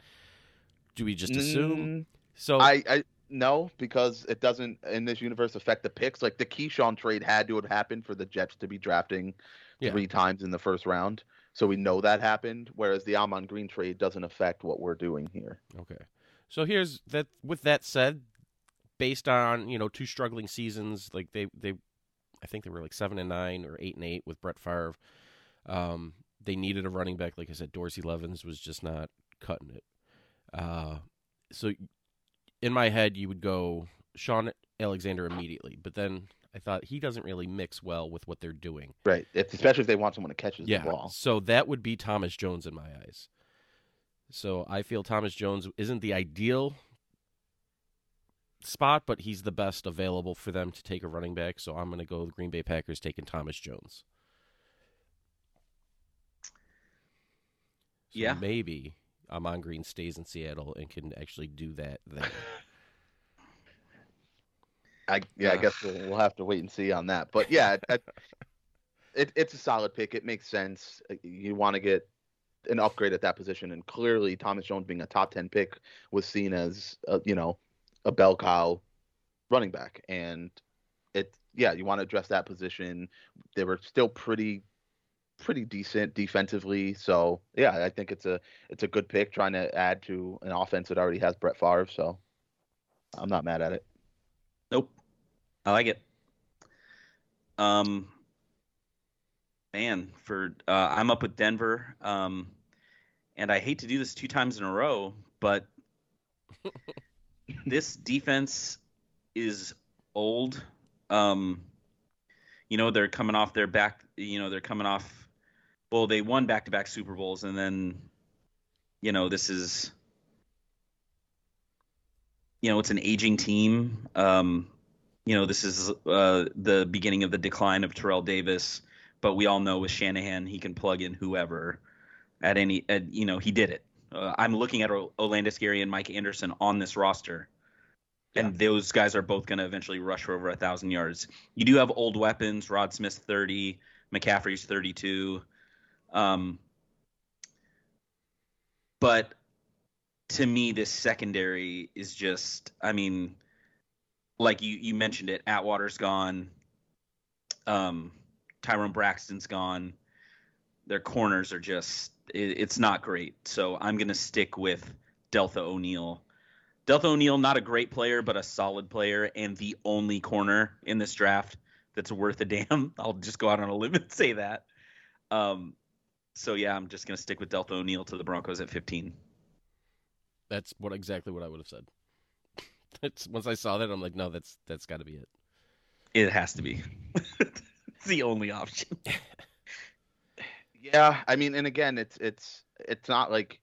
Do we just assume? Mm, So I, I no, because it doesn't in this universe affect the picks. Like the Keyshawn trade had to have happened for the Jets to be drafting Yeah. three times in the first round. So we know that happened. Whereas the Ahman Green trade doesn't affect what we're doing here. Okay. So here's that. With that said, based on you know two struggling seasons, like they they, I think they were like seven and nine or eight and eight with Brett Favre. Um, they needed a running back. Like I said, Dorsey Levens was just not cutting it. Uh, so in my head, you would go Shaun Alexander immediately, but then I thought he doesn't really mix well with what they're doing. Right. If, especially if they want someone to catch Yeah. the ball. So that would be Thomas Jones in my eyes. So I feel Thomas Jones isn't the ideal spot, but he's the best available for them to take a running back. So I'm going to go the Green Bay Packers taking Thomas Jones. So Yeah. maybe Ahman Green stays in Seattle and can actually do that there. I yeah, I guess we'll, we'll have to wait and see on that. But yeah, it, it, it's a solid pick. It makes sense. Uh, You want to get an upgrade at that position, and clearly Thomas Jones being a top ten pick was seen as a, you know a bell cow running back, and it yeah, you want to address that position. They were still pretty pretty decent defensively, so yeah, I think it's a it's a good pick trying to add to an offense that already has Brett Favre. So I'm not mad at it. Nope. I like it. Um man, for uh I'm up with Denver. Um and I hate to do this two times in a row, but this defense is old. Um you know, they're coming off their back, you know, they're coming off well, they won back-to-back Super Bowls and then you know, this is you know, it's an aging team. Um, you know, this is uh, the beginning of the decline of Terrell Davis, but we all know with Shanahan, he can plug in whoever at any, at, you know, he did it. Uh, I'm looking at O- Olandis Gary and Mike Anderson on this roster, and those guys are both going to eventually rush for over a thousand yards. You do have old weapons. Rod Smith's 30, McCaffrey's 32. Um, but to me, this secondary is just, I mean, like you, you mentioned it, Atwater's gone. Um, Tyrone Braxton's gone. Their corners are just, it, it's not great. So I'm going to stick with Deltha O'Neal. Deltha O'Neal, not a great player, but a solid player, and the only corner in this draft that's worth a damn. I'll just go out on a limb and say that. Um, so yeah, I'm just going to stick with Deltha O'Neal to the Broncos at 15. That's what exactly what I would have said. It's once I saw that, I'm like, no, that's that's got to be it. It has to be. it's the only option. Yeah, I mean, and again, it's it's it's not like,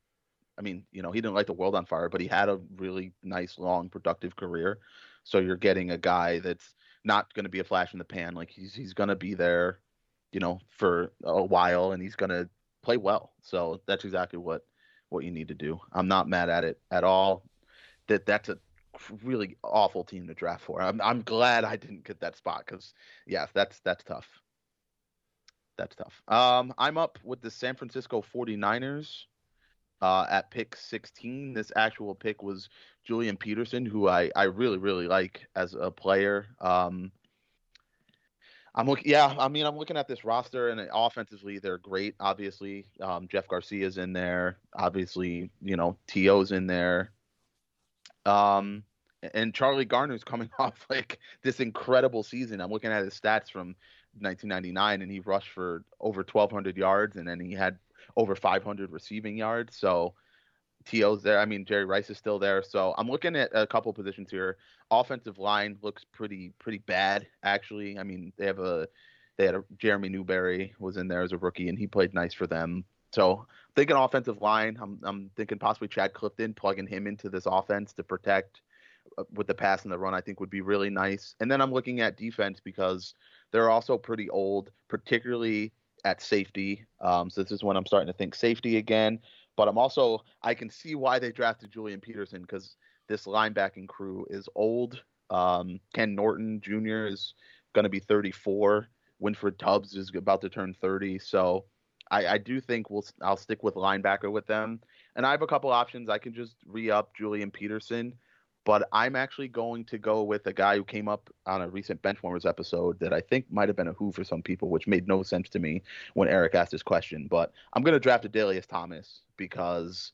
I mean, you know, he didn't light the world on fire, but he had a really nice, long, productive career. So you're getting a guy that's not going to be a flash in the pan. Like he's he's going to be there, you know, for a while, and he's going to play well. So that's exactly what what you need to do. I'm not mad at it at all. That that's a really awful team to draft for. I'm I'm glad I didn't get that spot because yeah, that's that's tough. That's tough. Um, I'm up with the San Francisco 49ers uh, at pick 16. This actual pick was Julian Peterson, who I, I really, really like as a player. Um, I'm looking, yeah, I mean, I'm looking at this roster, and offensively, they're great. Obviously, um, Jeff Garcia's in there. Obviously, you know, T.O.'s in there. Um, and Charlie Garner's coming off like this incredible season. I'm looking at his stats from 1999, and he rushed for over 1,200 yards, and then he had over 500 receiving yards. So T.O.'s there. I mean, Jerry Rice is still there. So I'm looking at a couple positions here. Offensive line looks pretty pretty bad actually. I mean, they have a they had a Jeremy Newberry was in there as a rookie, and he played nice for them. So thinking offensive line, I'm I'm thinking possibly Chad Clifton plugging him into this offense to protect with the pass and the run. I think would be really nice. And then I'm looking at defense because they're also pretty old, particularly at safety. Um, so this is when I'm starting to think safety again. But I'm also I can see why they drafted Julian Peterson because this linebacking crew is old. Um, Ken Norton Jr. is going to be 34. Winfred Tubbs is about to turn 30. So I, I do think we'll I'll stick with linebacker with them. And I have a couple options. I can just re up Julian Peterson but I'm actually going to go with a guy who came up on a recent Benchwarmers episode that I think might have been a who for some people, which made no sense to me when Eric asked this question. But I'm going to draft Adalius Thomas because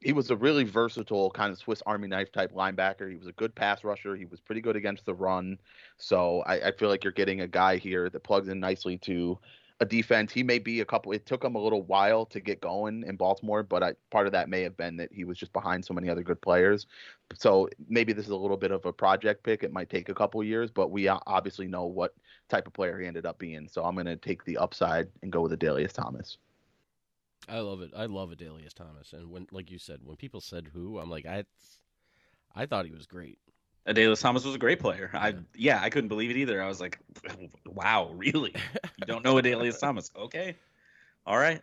he was a really versatile kind of Swiss Army knife type linebacker. He was a good pass rusher. He was pretty good against the run. So I, I feel like you're getting a guy here that plugs in nicely to a defense. He may be a couple. It took him a little while to get going in Baltimore, but I, part of that may have been that he was just behind so many other good players. So maybe this is a little bit of a project pick. It might take a couple years, but we obviously know what type of player he ended up being. So I'm going to take the upside and go with Adalius Thomas. I love it. I love Adalius Thomas, and when, like you said, when people said who, I'm like, I, I thought he was great. Adalius Thomas was a great player. I yeah, I couldn't believe it either. I was like, wow, really? You don't know Adalius Thomas? Okay, all right.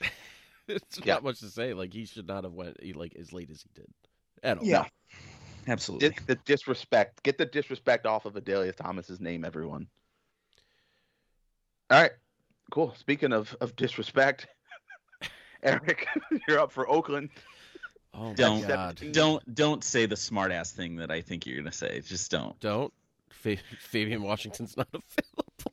it's Yeah. not much to say. Like he should not have went like as late as he did. At all. Yeah. Absolutely. Get the disrespect. Get the disrespect off of Adalius Thomas's name, everyone. All right, cool. Speaking of of disrespect, Eric, you're up for Oakland. Oh Don't- god. Don't don't say the smart ass thing that I think you're gonna say. Just don't. Don't. Fa- Fabian Washington's not available.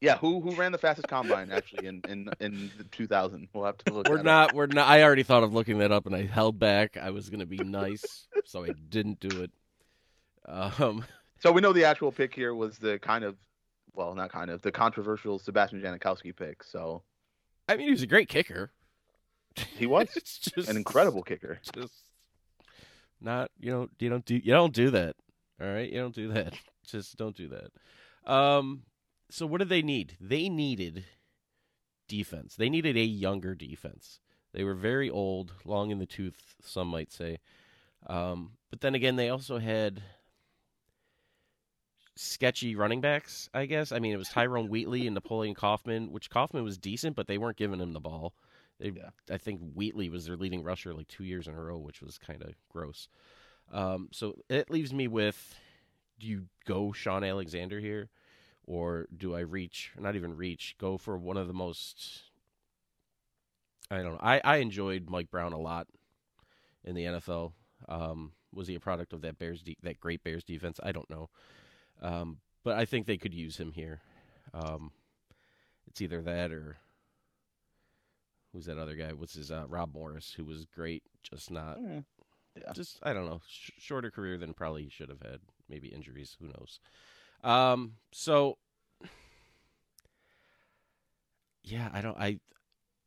Yeah, who who ran the fastest combine actually in in in 2000? We'll have to look. We're that up. not. We're not. I already thought of looking that up, and I held back. I was gonna be nice, so I didn't do it. Um. So we know the actual pick here was the kind of, well, not kind of, the controversial Sebastian Janikowski pick. So I mean, he was a great kicker. He was It's just an incredible kicker. Just not. You don't. You don't do. You don't do that. All right. You don't do that. Just don't do that. Um. So what did they need? They needed defense. They needed a younger defense. They were very old, long in the tooth, some might say. Um, but then again, they also had sketchy running backs, I guess. I mean, it was Tyrone Wheatley and Napoleon Kaufman, which Kaufman was decent, but they weren't giving him the ball. They, Yeah. I think Wheatley was their leading rusher like two years in a row, which was kind of gross. Um, so it leaves me with: Do you go Shaun Alexander here, or do I reach? Not even reach. Go for one of the most. I don't know. I, I enjoyed Mike Brown a lot in the NFL. Um, was he a product of that Bears de- that great Bears defense? I don't know. Um, but I think they could use him here. Um, it's either that or who's that other guy? What's his uh, Rob Morris, who was great, just not. Mm. Yeah. Just I don't know, sh- shorter career than probably he should have had. Maybe injuries, who knows? Um, so yeah, I don't. I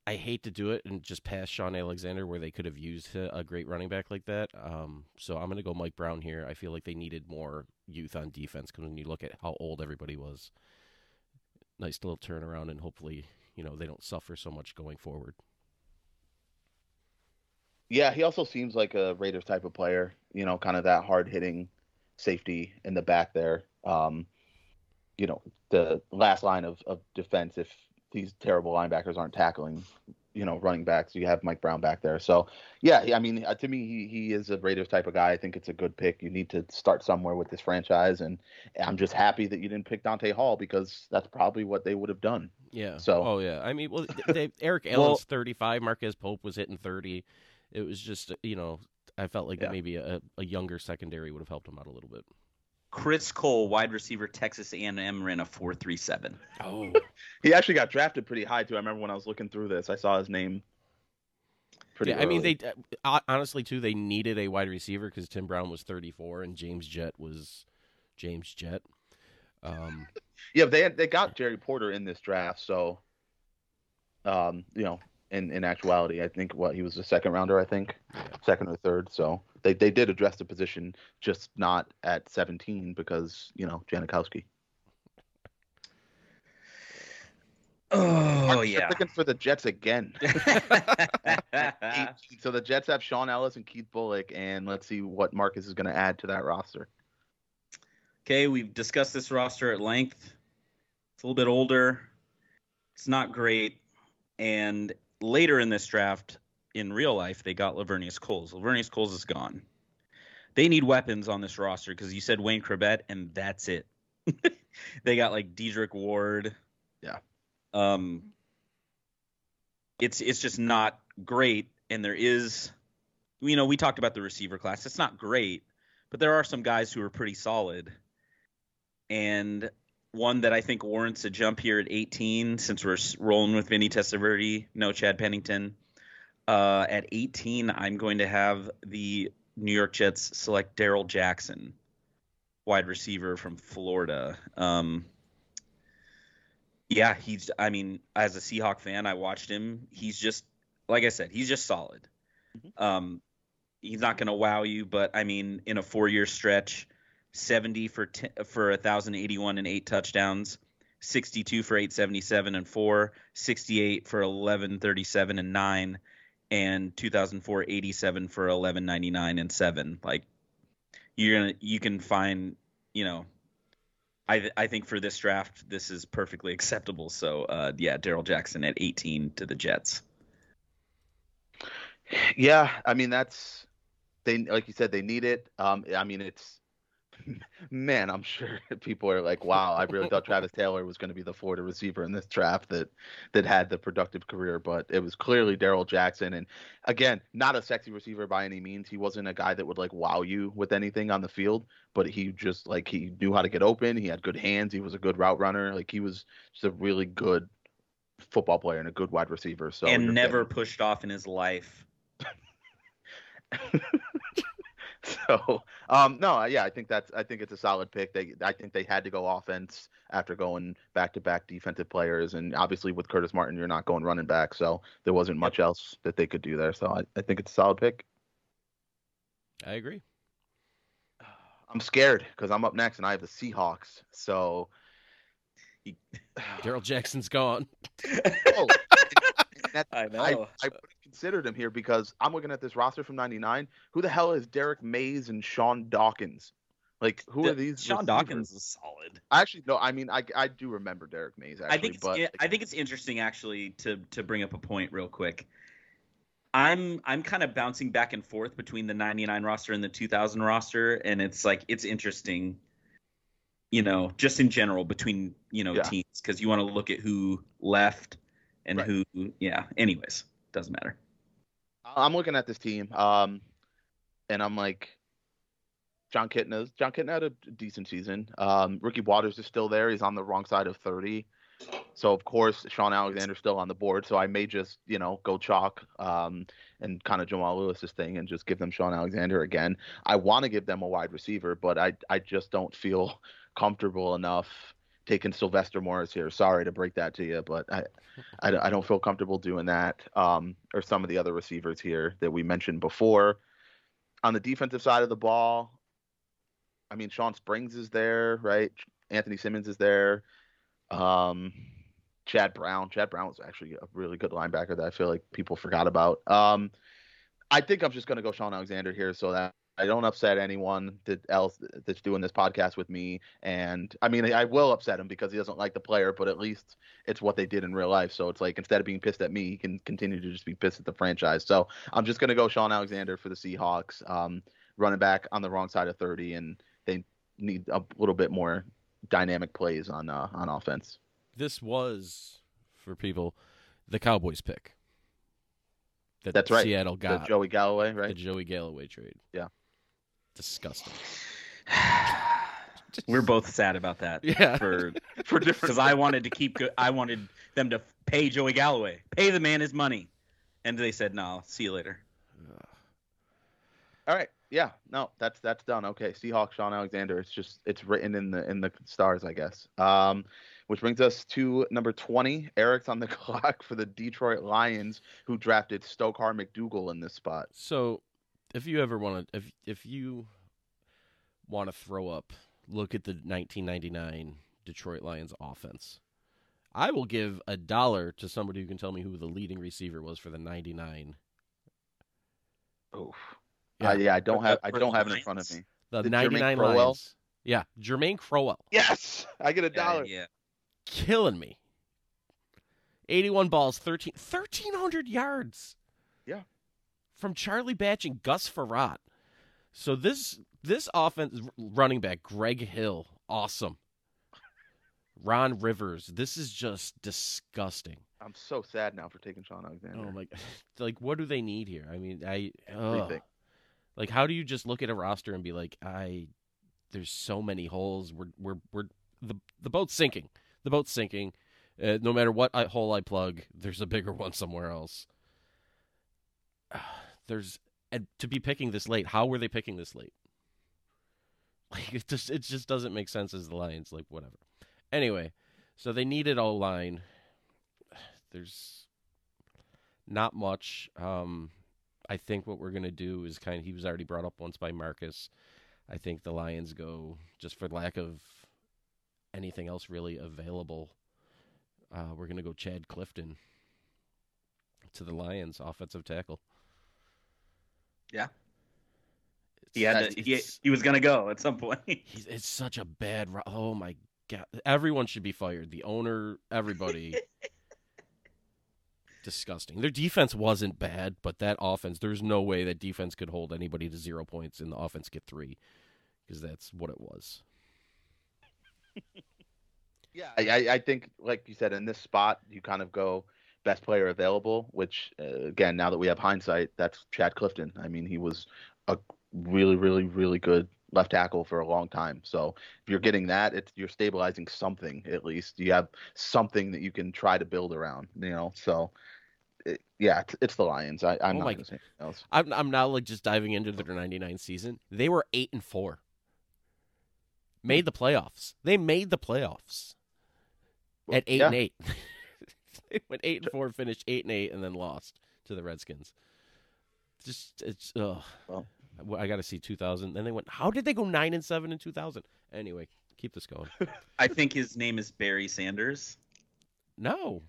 I hate to do it and just pass Shaun Alexander where they could have used a, a great running back like that. Um, so I'm going to go Mike Brown here. I feel like they needed more youth on defense because when you look at how old everybody was, nice little turnaround, and hopefully, you know, they don't suffer so much going forward. Yeah, he also seems like a Raiders type of player. You know, kind of that hard hitting safety in the back there. Um, you know, the last line of, of defense if these terrible linebackers aren't tackling, you know, running backs. You have Mike Brown back there. So yeah, I mean, uh, to me, he, he is a Raiders type of guy. I think it's a good pick. You need to start somewhere with this franchise, and I'm just happy that you didn't pick Dante Hall because that's probably what they would have done. Yeah. So- oh yeah. I mean, well, they, Eric Well- Allen's 35. Marquez Pope was hitting 30. It was just, you know, I felt like Yeah. maybe a, a younger secondary would have helped him out a little bit. Chris Cole, wide receiver, Texas A&M, ran a four three seven. Oh. He actually got drafted pretty high too. I remember when I was looking through this, I saw his name. Pretty yeah, I mean, they uh, honestly too they needed a wide receiver because Tim Brown was 34 and James Jett was James Jett. Um, Yeah, they they got Jerry Porter in this draft, so um, you know, in in actuality, I think what he was a second rounder, I think, second or third. So they they did address the position, just not at 17 because you know Janikowski. Oh Marcus, yeah. looking for the Jets again. so the Jets have Shaun Ellis and Keith Bulluck, and let's see what Marcus is going to add to that roster. okay, we've discussed this roster at length. It's a little bit older. It's not great. And later in this draft, in real life, they got Laveranues Coles. Laveranues Coles is gone. They need weapons on this roster because you said Wayne Chrebet, and that's it. they got like Dedric Ward. Yeah. Um. It's it's just not great, and there is, you know, we talked about the receiver class. It's not great, but there are some guys who are pretty solid. And one that I think warrants a jump here at 18, since we're rolling with Vinny Testaverde, no Chad Pennington. Uh, at 18, I'm going to have the New York Jets select Darrell Jackson, wide receiver from Florida. Um, yeah, he's. I mean, as a Seahawk fan, I watched him. He's just, like I said, he's just solid. Um, he's not going to wow you, but I mean, in a four-year stretch, 70 for t- for 1081 and eight touchdowns, 62 for 877 and four, 68 for 1137 and nine, and 2004 87 for 1199 and seven. Like you're gonna you can find you know. I, th- I think for this draft, this is perfectly acceptable. So, uh, yeah, Darrell Jackson at 18 to the Jets. Yeah, I mean that's they like you said they need it. Um, I mean it's man, I'm sure people are like, wow, I really thought Travis Taylor was going to be the Florida receiver in this draft that that had the productive career, but it was clearly Darrell Jackson. And again, not a sexy receiver by any means. He wasn't a guy that would like wow you with anything on the field, but he just like he knew how to get open. He had good hands. He was a good route runner. Like he was just a really good football player and a good wide receiver. So and never pushed off in his life. so um no yeah i think that's i think it's a solid pick they i think they had to go offense after going back to back defensive players and obviously with curtis martin you're not going running back so there wasn't much else that they could do there so i, I think it's a solid pick I agree. i'm scared because i'm up next and i have the seahawks so Darrell Jackson's gone. oh, that, I I, know. I would have considered him here because I'm looking at this roster from '99. Who the hell is Derrick Mayes and Sean Dawkins? Like, who are these? Sean receivers? Dawkins is solid. I actually, no. I mean, I I do remember Derrick Mayes. Actually, I think it's, but yeah, I think it's interesting actually to to bring up a point real quick. I'm I'm kind of bouncing back and forth between the 99 roster and the 2000 roster and it's like it's interesting you know just in general between you know Yeah. teams cuz you want to look at who left and Right. who yeah anyways doesn't matter. I'm looking at this team, um, and I'm like, Jon Kitna. Jon Kitna had a decent season. Um, Ricky Watters is still there. He's on the wrong side of 30. So of course Shaun Alexander's still on the board. So I may just you know go chalk um, and kind of Jamal Lewis's thing and just give them Shaun Alexander again. I want to give them a wide receiver, but I I just don't feel comfortable enough taking Sylvester Morris here. Sorry to break that to you, but I I, don't- I don't feel comfortable doing that. Um, or some of the other receivers here that we mentioned before. On the defensive side of the ball, I mean Shawn Springs is there, right? Anthony Simmons is there. Um, Chad Brown. Chad Brown was actually a really good linebacker that I feel like people forgot about. Um, I think I'm just going to go Shaun Alexander here so that I don't upset anyone that else that's doing this podcast with me. And I mean, I will upset him because he doesn't like the player, but at least it's what they did in real life. So it's like instead of being pissed at me, he can continue to just be pissed at the franchise. So I'm just going to go Shaun Alexander for the Seahawks, um, running back on the wrong side of 30, and they need a little bit more dynamic plays on uh, on offense. This was for people the Cowboys pick. That That's right. Seattle The got Joey Galloway, right? the? Joey Galloway trade. Yeah. Disgusting. We're both sad about that Yeah. for For different because I wanted to keep go- I wanted them to pay Joey Galloway, pay the man his money, and they said no. See you later. All right. Yeah. No, that's that's done. Okay. Seahawks, Shaun Alexander. It's just it's written in the in the stars, I guess. Um, which brings us to number twenty. Eric's on the clock for the Detroit Lions, who drafted Stockar McDougle in this spot. So, if you ever want to, if if you want to throw up, look at the 1999 Detroit Lions offense. I will give a dollar to somebody who can tell me who the leading receiver was for the 99. Oof. Yeah. Yeah. yeah. I don't have I don't have it in front of me. The The Germane 99 Crowell? Lions. Yeah, Germane Crowell. Yes. I get a dollar. Yeah, Killing me. 81 balls, 13 1300 yards. Yeah. From Charlie Batch and Gus Frerotte. So this this offense running back Greg Hill, awesome. Ron Rivers, this is just disgusting. I'm so sad now for taking Shaun Alexander. Oh my like what do they need here? I mean, I. Everything. like how do you just look at a roster and be like, I there's so many holes. We're we're we're the the boat's sinking. The boat's sinking. Uh, no matter what I, hole I plug, there's a bigger one somewhere else. There's and to be picking this late. How were they picking this late? Like it just it just doesn't make sense as the Lions. Like whatever. Anyway, so they needed O line. There's not much. Um, I think what we're gonna do is kind of he was already brought up once by Marcus. I think the Lions go just for lack of anything else really available. Uh, we're gonna go Chad Clifton to the Lions offensive tackle. Yeah. He had to, he, he was gonna go at some point. he's, it's such a bad. Oh my god! Everyone should be fired. The owner, everybody. disgusting. Their defense wasn't bad, but that offense, there's no way that defense could hold anybody to zero points and the offense get three, because that's what it was. Yeah, I, I think, like you said, in this spot, you kind of go best player available, which, uh, again, now that we have hindsight, that's Chad Clifton. I mean, he was a really, really, really good left tackle for a long time. So if you're getting that, it's you're stabilizing something at least. You have something that you can try to build around. You know, so it, yeah, it's, it's, the Lions. I, I'm oh not going else. I'm I'm now like just diving into their '99 season. They were eight and four. Made the playoffs. They made the playoffs at eight yeah. and eight. they went eight and four, finished eight and eight, and then lost to the Redskins. Just it's ugh. Well. I got to see 2000. Then they went. How did they go nine and seven in 2000? Anyway, keep this going. I think his name is Barry Sanders. No,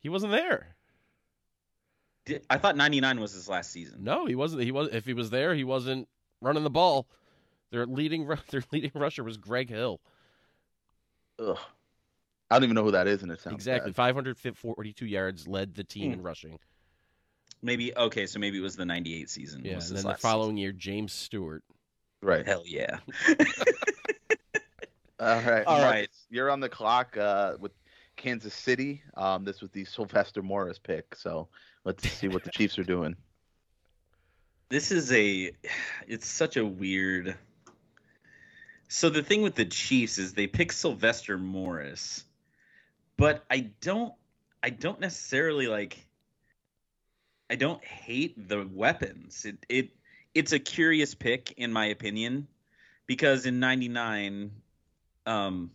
he wasn't there. Did, I thought 99 was his last season. No, he wasn't. He was. If he was there, he wasn't running the ball. Their leading their leading rusher was Greg Hill. Ugh. I don't even know who that is, and it sounds exactly bad. 542 yards led the team in rushing. Maybe okay, so maybe it was the '98 season. Yeah, was and then the last following year, James Stewart. Right. Hell yeah. All right. All right. Marcus. You're on the clock uh, with Kansas City. Um, this was the Sylvester Morris pick, so let's see what the Chiefs are doing. this is a it's such a weird so the thing with the chiefs is they pick sylvester morris but i don't i don't necessarily like i don't hate the weapons it it it's a curious pick in my opinion because in 99 um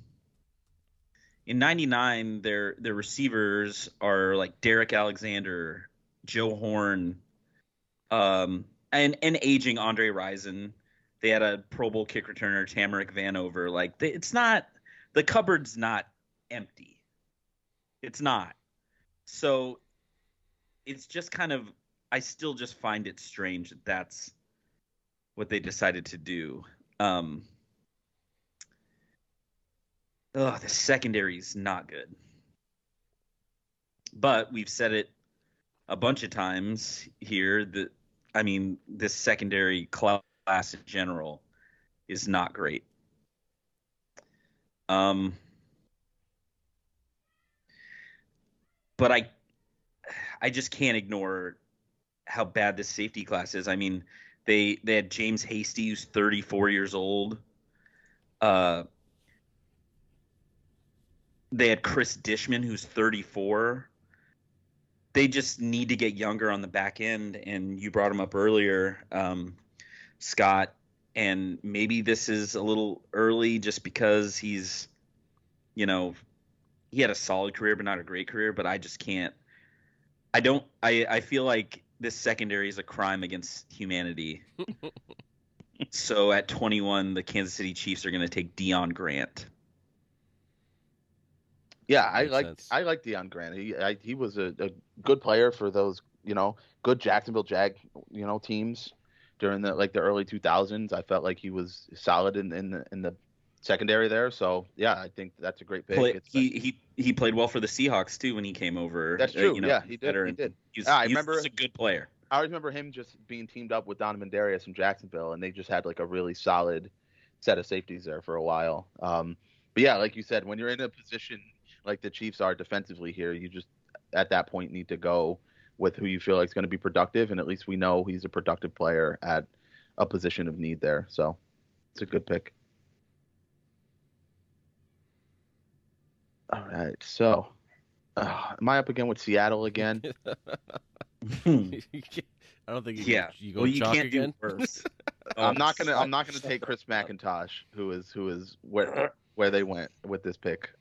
in 99 their their receivers are like Derrick Alexander, Joe Horn, um and and aging Andre Rison. They had a Pro Bowl kick returner Tamarick Vanover. Like they, it's not the cupboard's not empty. It's not. So it's just kind of I still just find it strange that that's what they decided to do. Um Oh, the secondary is not good. But we've said it a bunch of times here that I mean, this secondary class in general is not great. Um, but I, I just can't ignore how bad this safety class is. I mean, they they had James Hasty, who's 34 years old. Uh, they had Chris Dishman, who's 34 they just need to get younger on the back end. And you brought him up earlier, um, Scott. And maybe this is a little early just because he's, you know, he had a solid career, but not a great career. But I just can't. I don't. I I feel like this secondary is a crime against humanity. so at 21, the Kansas City Chiefs are going to take Deon Grant. Yeah, I Makes like sense. I like Deon Grant. He I, he was a, a good player for those you know good Jacksonville Jag you know teams during the like the early 2000s. I felt like he was solid in in the, in the secondary there. So yeah, I think that's a great pick. Play, It's, he he he played well for the Seahawks too when he came over. that's uh, true. you know, yeah, he did. He did. He's, Ah, I he's remember- a good player. I always remember him just being teamed up with Donovin Darius from Jacksonville, and they just had like a really solid set of safeties there for a while. Um, but yeah, like you said, when you're in a position like the Chiefs are defensively here, you just at that point need to go with who you feel like is going to be productive, and at least we know he's a productive player at a position of need there. So it's a good pick. All right, so uh, am I up again with Seattle again? I don't think you yeah. Go, you go well, you can't again. do worse. I'm not gonna. I'm not gonna take Chris McIntosh, who is who is where where they went with this pick.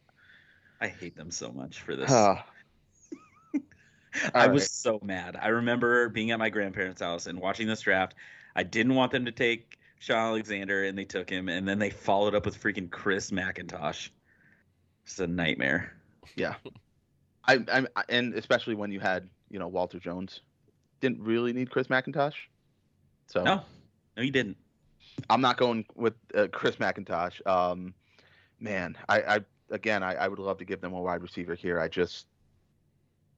I hate them so much for this. Ah, I all was right. so mad. I remember being at my grandparents' house and watching this draft. I didn't want them to take Shaun Alexander, and they took him, and then they followed up with freaking Chris McIntosh. It's a nightmare. yeah. I, I'm and especially when you had you know Walter Jones, didn't really need Chris McIntosh. So No, no, you didn't. I'm not going with uh, Chris McIntosh. Um, man, I, I again, I, I would love to give them a wide receiver here. I just,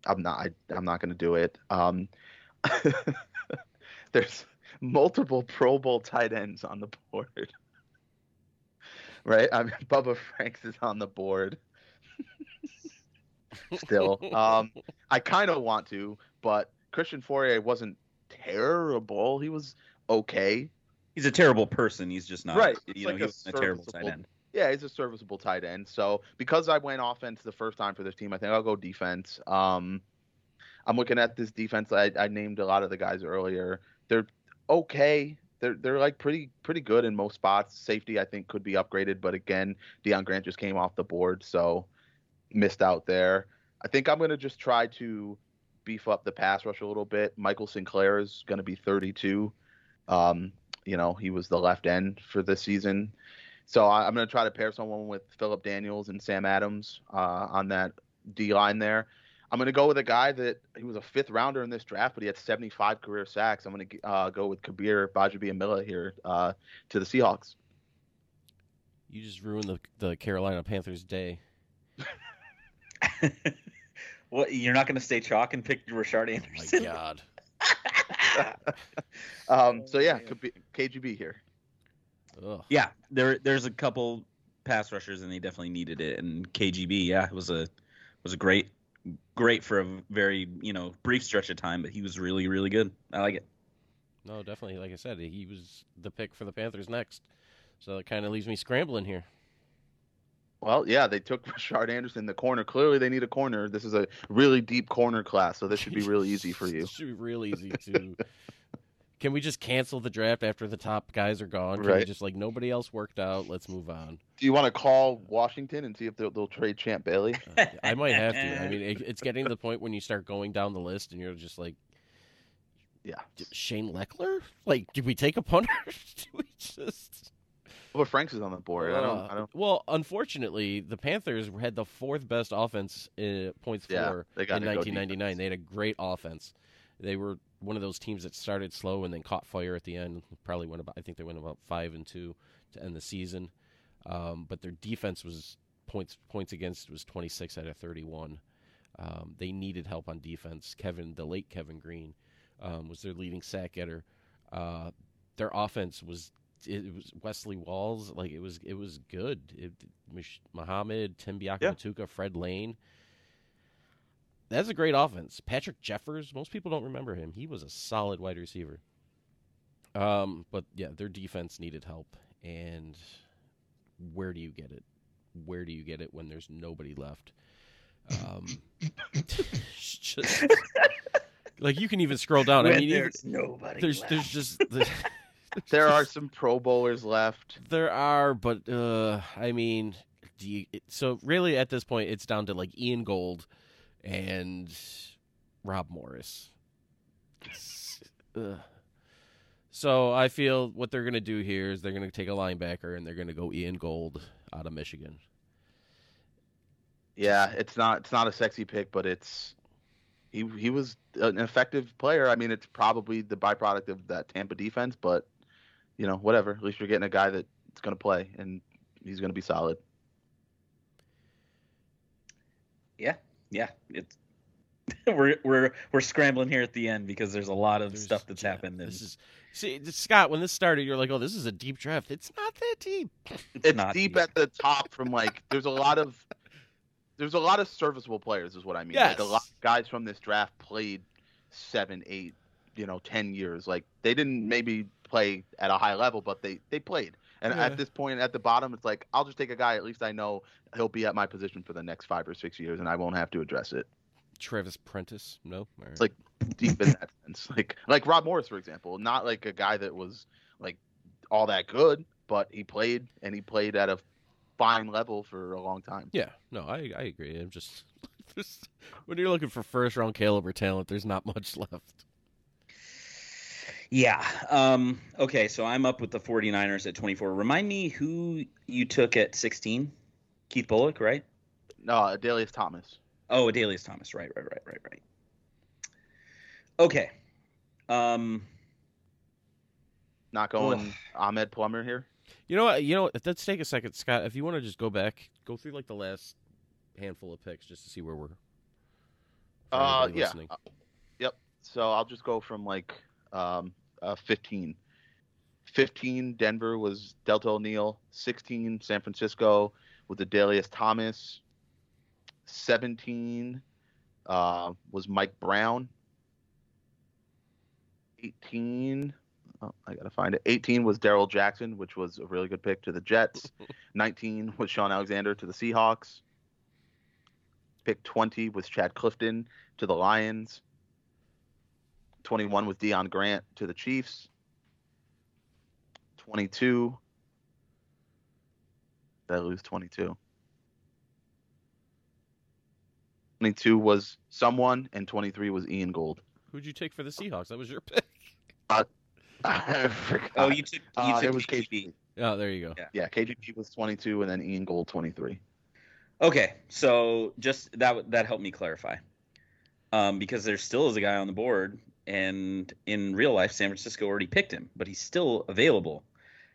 I'm not. I, I'm not going to do it. Um, there's multiple Pro Bowl tight ends on the board. Right? I mean, Bubba Franks is on the board. Still, um, I kind of want to, but Christian Fauria wasn't terrible. He was okay. He's a terrible person. He's just not. Right. You It's know, like he a was a terrible tight end. Yeah, he's a serviceable tight end. So because I went offense the first time for this team, I think I'll go defense. Um, I'm looking at this defense. I, I named a lot of the guys earlier. They're okay. They're they're like pretty pretty good in most spots. Safety I think could be upgraded, but again, Deon Grant just came off the board, so missed out there. I think I'm gonna just try to beef up the pass rush a little bit. Michael Sinclair is gonna be 32. Um, you know, he was the left end for this season. So I, I'm going to try to pair someone with Phillip Daniels and Sam Adams uh, on that D line there. I'm going to go with a guy that he was a fifth rounder in this draft, but he had 75 career sacks. I'm going to uh, go with Kabeer Gbaja-Biamila here uh, to the Seahawks. You just ruined the the Carolina Panthers' day. What? You're not going to stay chalk and pick Rashard Oh my God. Um, so yeah, man. Kabir, KGB here. Ugh. yeah, there there's a couple pass rushers and they definitely needed it. And KGB, yeah, it was a was a great great for a very you know brief stretch of time, but he was really really good. I like it. No, definitely. Like I said, he was the pick for the Panthers next. So it kind of leaves me scrambling here. Well, yeah, they took Rashard Anderson, the corner. Clearly, they need a corner. This is a really deep corner class, so this should be really easy for you. This should be real easy to. Can we just cancel the draft after the top guys are gone? Can we just like nobody else worked out? Let's move on. Do you want to call Washington and see if they'll, they'll trade Champ Bailey? Uh, I might have to. I mean, it, it's getting to the point when you start going down the list and you're just like, Yeah. Shane Lechler? Like, did we take a punter? did we just? But Franks is on the board. I don't. Uh, I don't. Well, unfortunately, the Panthers had the fourth best offense in points Yeah, for in got 1999. They had a great offense. They were one of those teams that started slow and then caught fire at the end. Probably went about. I think they went about five and two to end the season. Um, but their defense was points points against was 26 out of 31. Um, they needed help on defense. Kevin, the late Kevin Greene, um, was their leading sack getter. Uh, their offense was it was Wesley Walls like it was it was good. It, Muhammad, Tim Yeah. Biakabutuka, Fred Lane. That's a great offense. Patrick Jeffers, most people don't remember him. He was a solid wide receiver. Um, but yeah, their defense needed help, and where do you get it? Where do you get it when there's nobody left? Um, just like you can even scroll down. I When mean, even- there's nobody. there's left. there's just the, There are some Pro Bowlers left. There are, but uh, I mean, do you, it- so really at this point, it's down to like Ian Gold and Rob Morris. So I feel what they're going to do here is they're going to take a linebacker and they're going to go Ian Gold out of Michigan. Yeah, it's not. It's not a sexy pick, but it's. He he was an effective player. I mean, it's probably the byproduct of that Tampa defense, but you know, whatever. At least you're getting a guy that's going to play and he's going to be solid. yeah, it's we're we're we're scrambling here at the end because there's a lot of There's- stuff that's yeah, happened. And This is see Scott. When this started, you're like, "Oh, this is a deep draft." It's not that deep. it's, It's not deep at the top from like. There's a lot of. There's a lot of serviceable players, is what I mean. Like a lot of guys from this draft played seven, eight, you know, ten years. Like they didn't maybe play at a high level, but they they played. And Yeah. at this point, at the bottom, it's like I'll just take a guy. At least I know he'll be at my position for the next five or six years, and I won't have to address it. Travis Prentice, no. All right. like- Deep in that sense, like like Rob Morris, for example, not like a guy that was like all that good, but he played and he played at a fine level for a long time. Yeah, no, I I agree. I'm just there's, when you're looking for first round caliber talent, there's not much left. Yeah. Um, okay, so I'm up with the 49ers at 24. Remind me who you took at 16? Keith Bulluck, right? No, Adalius Thomas. Oh, Adalius Thomas. Right, right, right, right, right. Okay. Um, Not going Ahmed Plummer here. You know what? You know what? Let's take a second, Scott. If you want to just go back, go through like the last handful of picks just to see where we're Uh, yeah. Uh, yep. So I'll just go from like um, uh, 15. 15, Denver was Deltha O'Neal. 16, San Francisco with the Delius Thomas. 17 uh, was Mike Brown. 18, oh, I gotta find it. 18 was Darrell Jackson, which was a really good pick to the Jets. 19 was Shaun Alexander to the Seahawks. Pick 20 was Chad Clifton to the Lions. 21 with Deon Grant to the Chiefs. 22. Did I lose 22? 22 was someone, and 23 was Ian Gold. Who'd you take for the Seahawks? That was your pick. I forgot. Oh, you took you Uh, took it was KGB. KGB. Oh, there you go. Yeah, KGB was 22, and then Ian Gold 23. Okay, so just that that helped me clarify, um, because there still is a guy on the board, and in real life, San Francisco already picked him, but he's still available,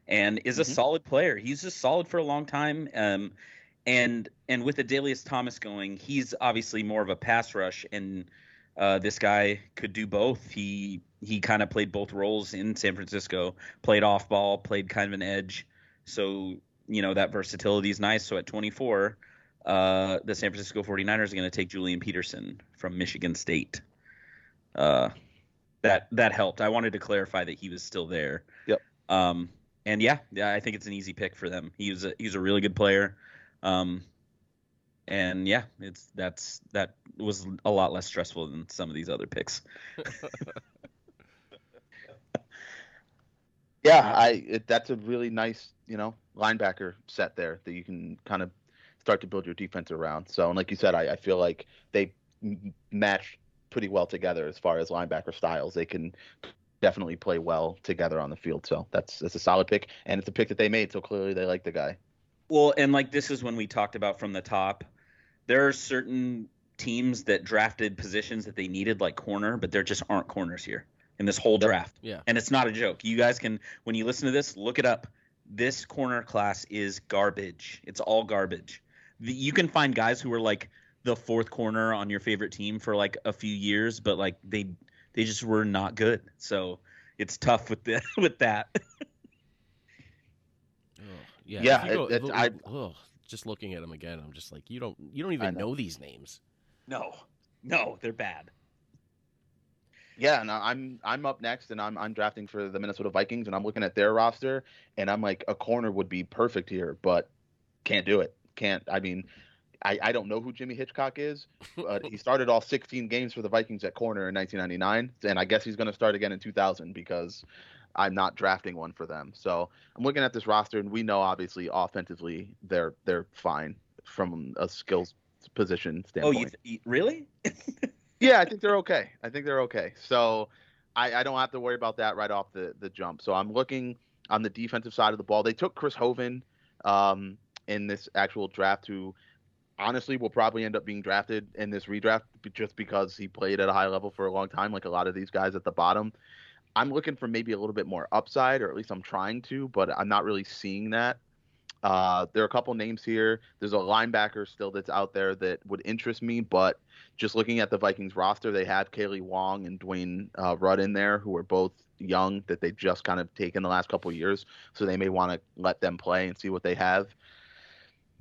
and is a Mhm. solid player. He's just solid for a long time, um, and and with Adalius Thomas going, he's obviously more of a pass rush, and uh, this guy could do both. He he kind of played both roles in San Francisco, played off ball, played kind of an edge, so you know that versatility is nice. So at 24 uh, the San Francisco 49ers are going to take Julian Peterson from Michigan State. Uh, that that helped. I wanted to clarify that he was still there. Yep. Um, and yeah, yeah, I think it's an easy pick for them. He was a, he's a really good player. Um, and yeah, it's that's that was a lot less stressful than some of these other picks. Yeah, I it, that's a really nice, you know, linebacker set there that you can kind of start to build your defense around. So, and like you said, I, I feel like they m- match pretty well together as far as linebacker styles. They can definitely play well together on the field. So that's that's a solid pick, and it's a pick that they made. So clearly they like the guy. Well, and like this is when we talked about from the top, there are certain teams that drafted positions that they needed like corner, but there just aren't corners here in this whole draft. Yeah. And it's not a joke. You guys can when you listen to this, look it up. This corner class is garbage. It's all garbage. The, you can find guys who are like the fourth corner on your favorite team for like a few years, but like they they just were not good. So it's tough with the with that. Ugh, yeah. Yeah, go- it- it's- look- I- ugh, just looking at them again, I'm just like, you don't, you don't even know. know these names. No. No, they're bad. Yeah, and I'm I'm up next, and I'm I'm drafting for the Minnesota Vikings, and I'm looking at their roster, and I'm like, a corner would be perfect here, but can't do it. Can't. I mean, I I don't know who Jimmy Hitchcock is, but he started all 16 games for the Vikings at corner in 1999, and I guess he's going to start again in 2000 because I'm not drafting one for them. So I'm looking at this roster, and we know obviously offensively they're they're fine from a skills position Oh, standpoint. you, th- really? Yeah, I think they're okay. I think they're okay. So I, I don't have to worry about that right off the, the jump. So I'm looking on the defensive side of the ball. They took Chris Hovan um, in this actual draft, who honestly will probably end up being drafted in this redraft just because he played at a high level for a long time, like a lot of these guys at the bottom. I'm looking for maybe a little bit more upside, or at least I'm trying to, but I'm not really seeing that. Uh, there are a couple names here. There's a linebacker still that's out there that would interest me, but just looking at the Vikings roster, they have Kailee Wong and Dwayne uh, Rudd in there, who are both young that they've just kind of taken the last couple years. So they may want to let them play and see what they have.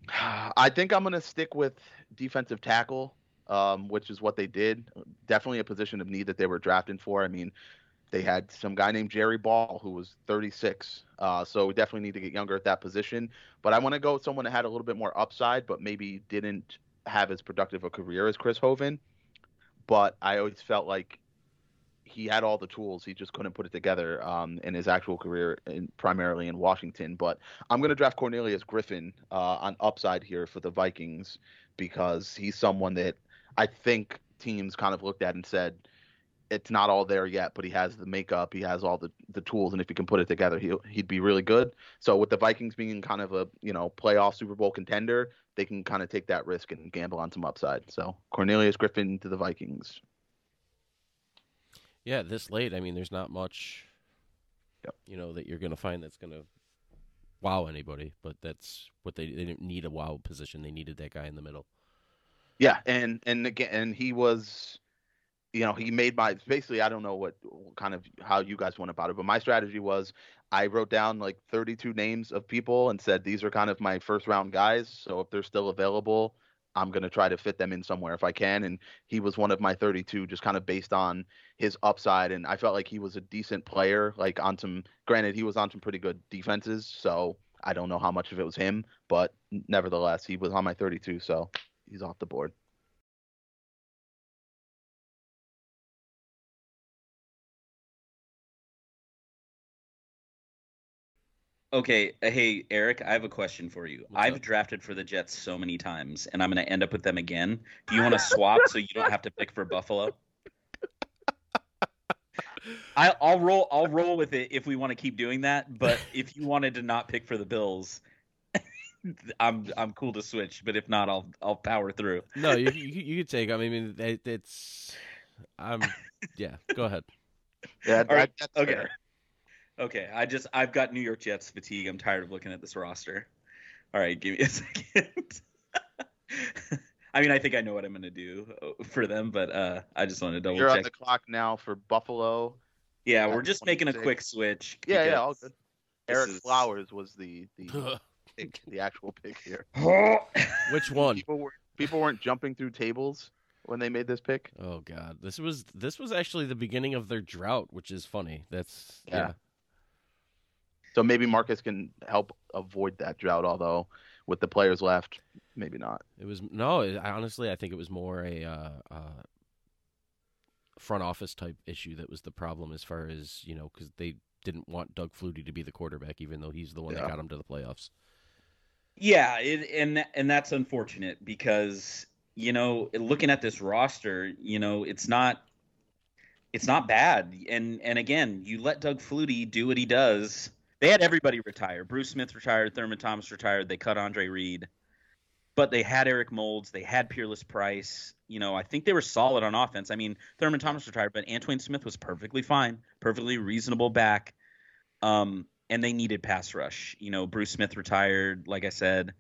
I think I'm going to stick with defensive tackle, um, which is what they did. Definitely a position of need that they were drafting for. I mean, they had some guy named Jerry Ball who was 36. Uh, so we definitely need to get younger at that position. But I want to go with someone that had a little bit more upside, but maybe didn't have as productive a career as Chris Hovan. But I always felt like he had all the tools. He just couldn't put it together um, in his actual career, in, primarily in Washington. But I'm going to draft Cornelius Griffin uh, on upside here for the Vikings because he's someone that I think teams kind of looked at and said, it's not all there yet, but he has the makeup, he has all the, the tools, and if he can put it together, he he'd be really good. So with the Vikings being kind of a you know playoff Super Bowl contender, they can kind of take that risk and gamble on some upside. So Cornelius Griffin to the Vikings. Yeah, this late, I mean, there's not much, Yep. you know, that you're going to find that's going to wow anybody. But that's what they they didn't need a wow position. They needed that guy in the middle. Yeah, and and again, and he was, you know, he made my basically. I don't know what kind of how you guys went about it, but my strategy was I wrote down like 32 names of people and said these are kind of my first round guys. So if they're still available, I'm gonna try to fit them in somewhere if I can. And he was one of my 32, just kind of based on his upside. And I felt like he was a decent player. Like on some, granted, he was on some pretty good defenses. So I don't know how much of it was him, but nevertheless, he was on my 32. So he's off the board. Okay, uh, hey Eric, I have a question for you. What's I've up? drafted for the Jets so many times, and I'm going to end up with them again. Do you want to swap so you don't have to pick for Buffalo? I, I'll roll. I'll roll with it if we want to keep doing that. But if you wanted to not pick for the Bills, I'm I'm cool to switch. But if not, I'll I'll power through. No, you you, you could take. I mean, it, it's. I'm. Yeah, go ahead. Yeah, All right, that's okay. fair. Okay, I just I've got New York Jets fatigue. I'm tired of looking at this roster. All right, give me a second. I mean, I think I know what I'm going to do uh, for them, but uh, I just want to double check. You're on the clock now for Buffalo. yeah, we're just making a quick switch. Yeah, yeah, all good. Eric is- Flowers was the the pick, the actual pick here. Which one? People were people weren't jumping through tables when they made this pick. Oh God, this was this was actually the beginning of their drought, which is funny. That's yeah. Yeah. So maybe Marcus can help avoid that drought. Although with the players left, maybe not. It was no. It, I honestly, I think it was more a uh, uh, front office type issue that was the problem, as far as you know, because they didn't want Doug Flutie to be the quarterback, even though he's the one that got him to the playoffs. Yeah, it, and and that's unfortunate because you know, looking at this roster, you know, it's not it's not bad. And and again, you let Doug Flutie do what he does. They had everybody retire. Bruce Smith retired, Thurman Thomas retired. They cut Andre Reed, but they had Eric Moulds. They had Peerless Price. You know, I think they were solid on offense. I mean, Thurman Thomas retired, but Antowain Smith was perfectly fine, perfectly reasonable back. Um, and they needed pass rush. You know, Bruce Smith retired. Like I said,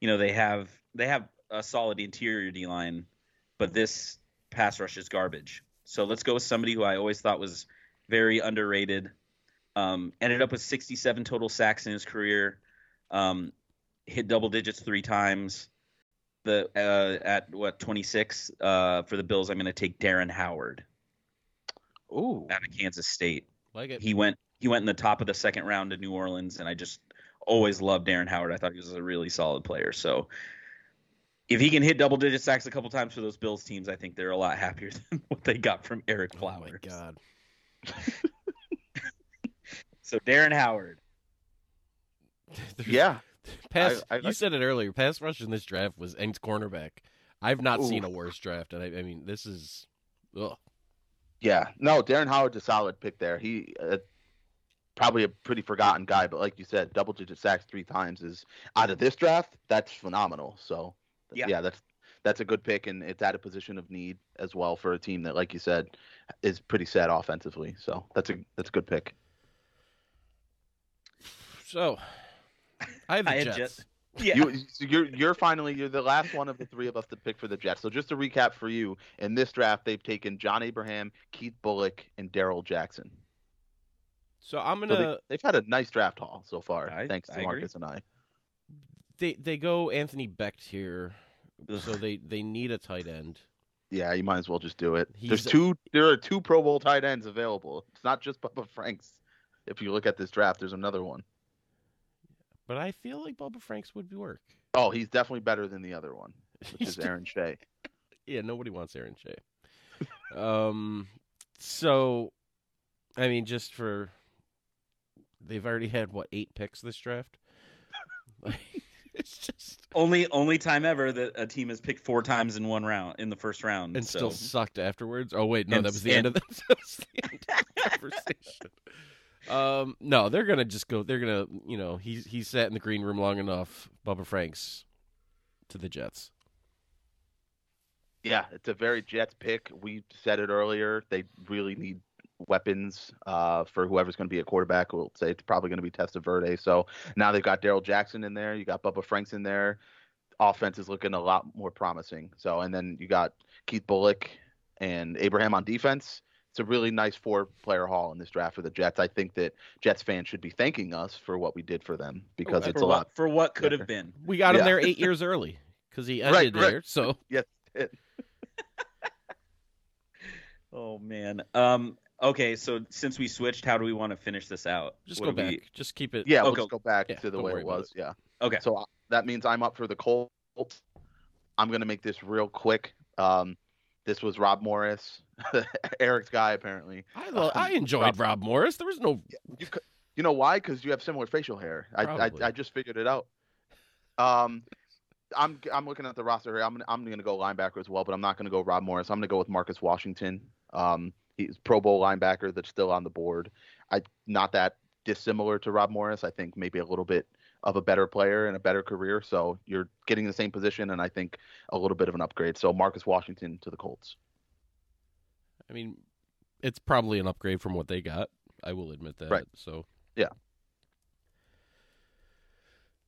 you know they have they have a solid interior D line, but this pass rush is garbage. So let's go with somebody who I always thought was very underrated. Um, ended up with 67 total sacks in his career. Um, hit double digits three times. The uh, at what 26 uh, for the Bills. I'm going to take Darren Howard Ooh, out of Kansas State. Like it. He went he went in the top of the second round to New Orleans, and I just always loved Darren Howard. I thought he was a really solid player. So if he can hit double digit sacks a couple times for those Bills teams, I think they're a lot happier than what they got from Erik Flowers. oh my God. So Darren Howard. Yeah. Pass. I- I you like- said it earlier. Pass rush in this draft was ends cornerback. I've not seen a worse draft, and I, I mean, this is. Ugh. Yeah, no, Darren Howard's a solid pick there. He uh, probably a pretty forgotten guy, but like you said, double digit sacks three times is out of this draft. That's phenomenal. So Yeah. yeah, that's that's a good pick, and it's at a position of need as well for a team that, like you said, is pretty set offensively. So that's a that's a good pick. So, I have the I had Jets. Jets. Yeah. You, so you're you're finally you're the last one of the three of us to pick for the Jets. So just to recap for you, in this draft they've taken John Abraham, Keith Bulluck, and Darrell Jackson. So I'm gonna. they, they've had a nice draft haul so far, I- thanks I to agree. Marcus and I. They they go Anthony Becht here, so they they need a tight end. Yeah, you might as well just do it. There's two. There are two Pro Bowl tight ends available. It's not just Bubba Franks. If you look at this draft, there's another one. But I feel like Bubba Franks would work. Oh, he's definitely better than the other one, which is Aaron Shea. Yeah, nobody wants Aaron Shea. um, so, I mean, just for they've already had what eight picks this draft. Like, it's just Only only time ever that a team has picked four times in one round in the first round. and so. still sucked afterwards. Oh wait, no, And- that was the end of the, that was the end of the conversation. Um, no, they're gonna just go. They're gonna, you know, he's he sat in the green room long enough. Bubba Franks to the Jets. Yeah, it's a very Jets pick. We said it earlier. They really need weapons uh, for whoever's going to be a quarterback. We'll say it's probably going to be Testaverde. So now they've got Darrell Jackson in there. You got Bubba Franks in there. offense is looking a lot more promising. So, and then you got Keith Bulluck and Abraham on defense. It's a really nice four-player haul in this draft for the Jets. I think that Jets fans should be thanking us for what we did for them because Oh, it's for a what, lot. for what could have been. We got him there eight years early because he Right, ended right. there. So Yes, it- Oh man. Um. Okay. So since we switched, how do we want to finish this out? just What go do we- back. Just keep it. yeah, we'll Okay. just go back Yeah, to the way it about was. Yeah. Okay. So uh, that means I'm up for the Colts. I'm gonna make this real quick. Um, this was Rob Morris, Eric's guy apparently. I, lo- I Um, enjoyed Rob- Rob Morris. There was no. You you know why? Because you have similar facial hair. I, I I just figured it out. Um, I'm I'm looking at the roster here. I'm gonna, I'm gonna go linebacker as well, but I'm not gonna go Rob Morris. I'm gonna go with Marcus Washington. Um, he's Pro Bowl linebacker that's still on the board. I not that dissimilar to Rob Morris. I think maybe a little bit of a better player and a better career. So you're getting the same position, and I think a little bit of an upgrade. So Marcus Washington to the Colts. I mean, it's probably an upgrade from what they got. I will admit that. Right. So yeah.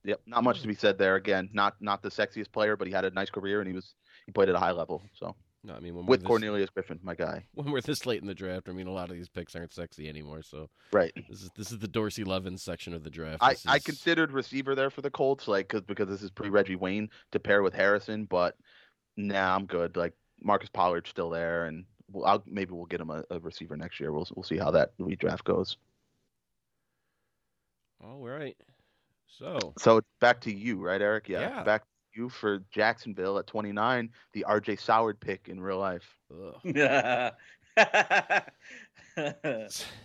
Yep, not much to be said there. Again, not not the sexiest player, but he had a nice career and he was he played at a high level. So no, I mean when with we're this, Cornelius Griffin, my guy. when we're this late in the draft, I mean a lot of these picks aren't sexy anymore. So Right. this is this is the Dorsey Levens section of the draft. I, This I is- considered receiver there for the Colts, like cause, because this is pre Reggie Wayne to pair with Harrison, but nah, I'm good. Like Marcus Pollard's still there, and we'll, I'll, maybe we'll get him a, a receiver next year. We'll we'll see how that redraft goes. All right. So So back to you, right, Eric? Yeah, Yeah. back to you for Jacksonville at 29, the R.J. Soward pick in real life. ugh.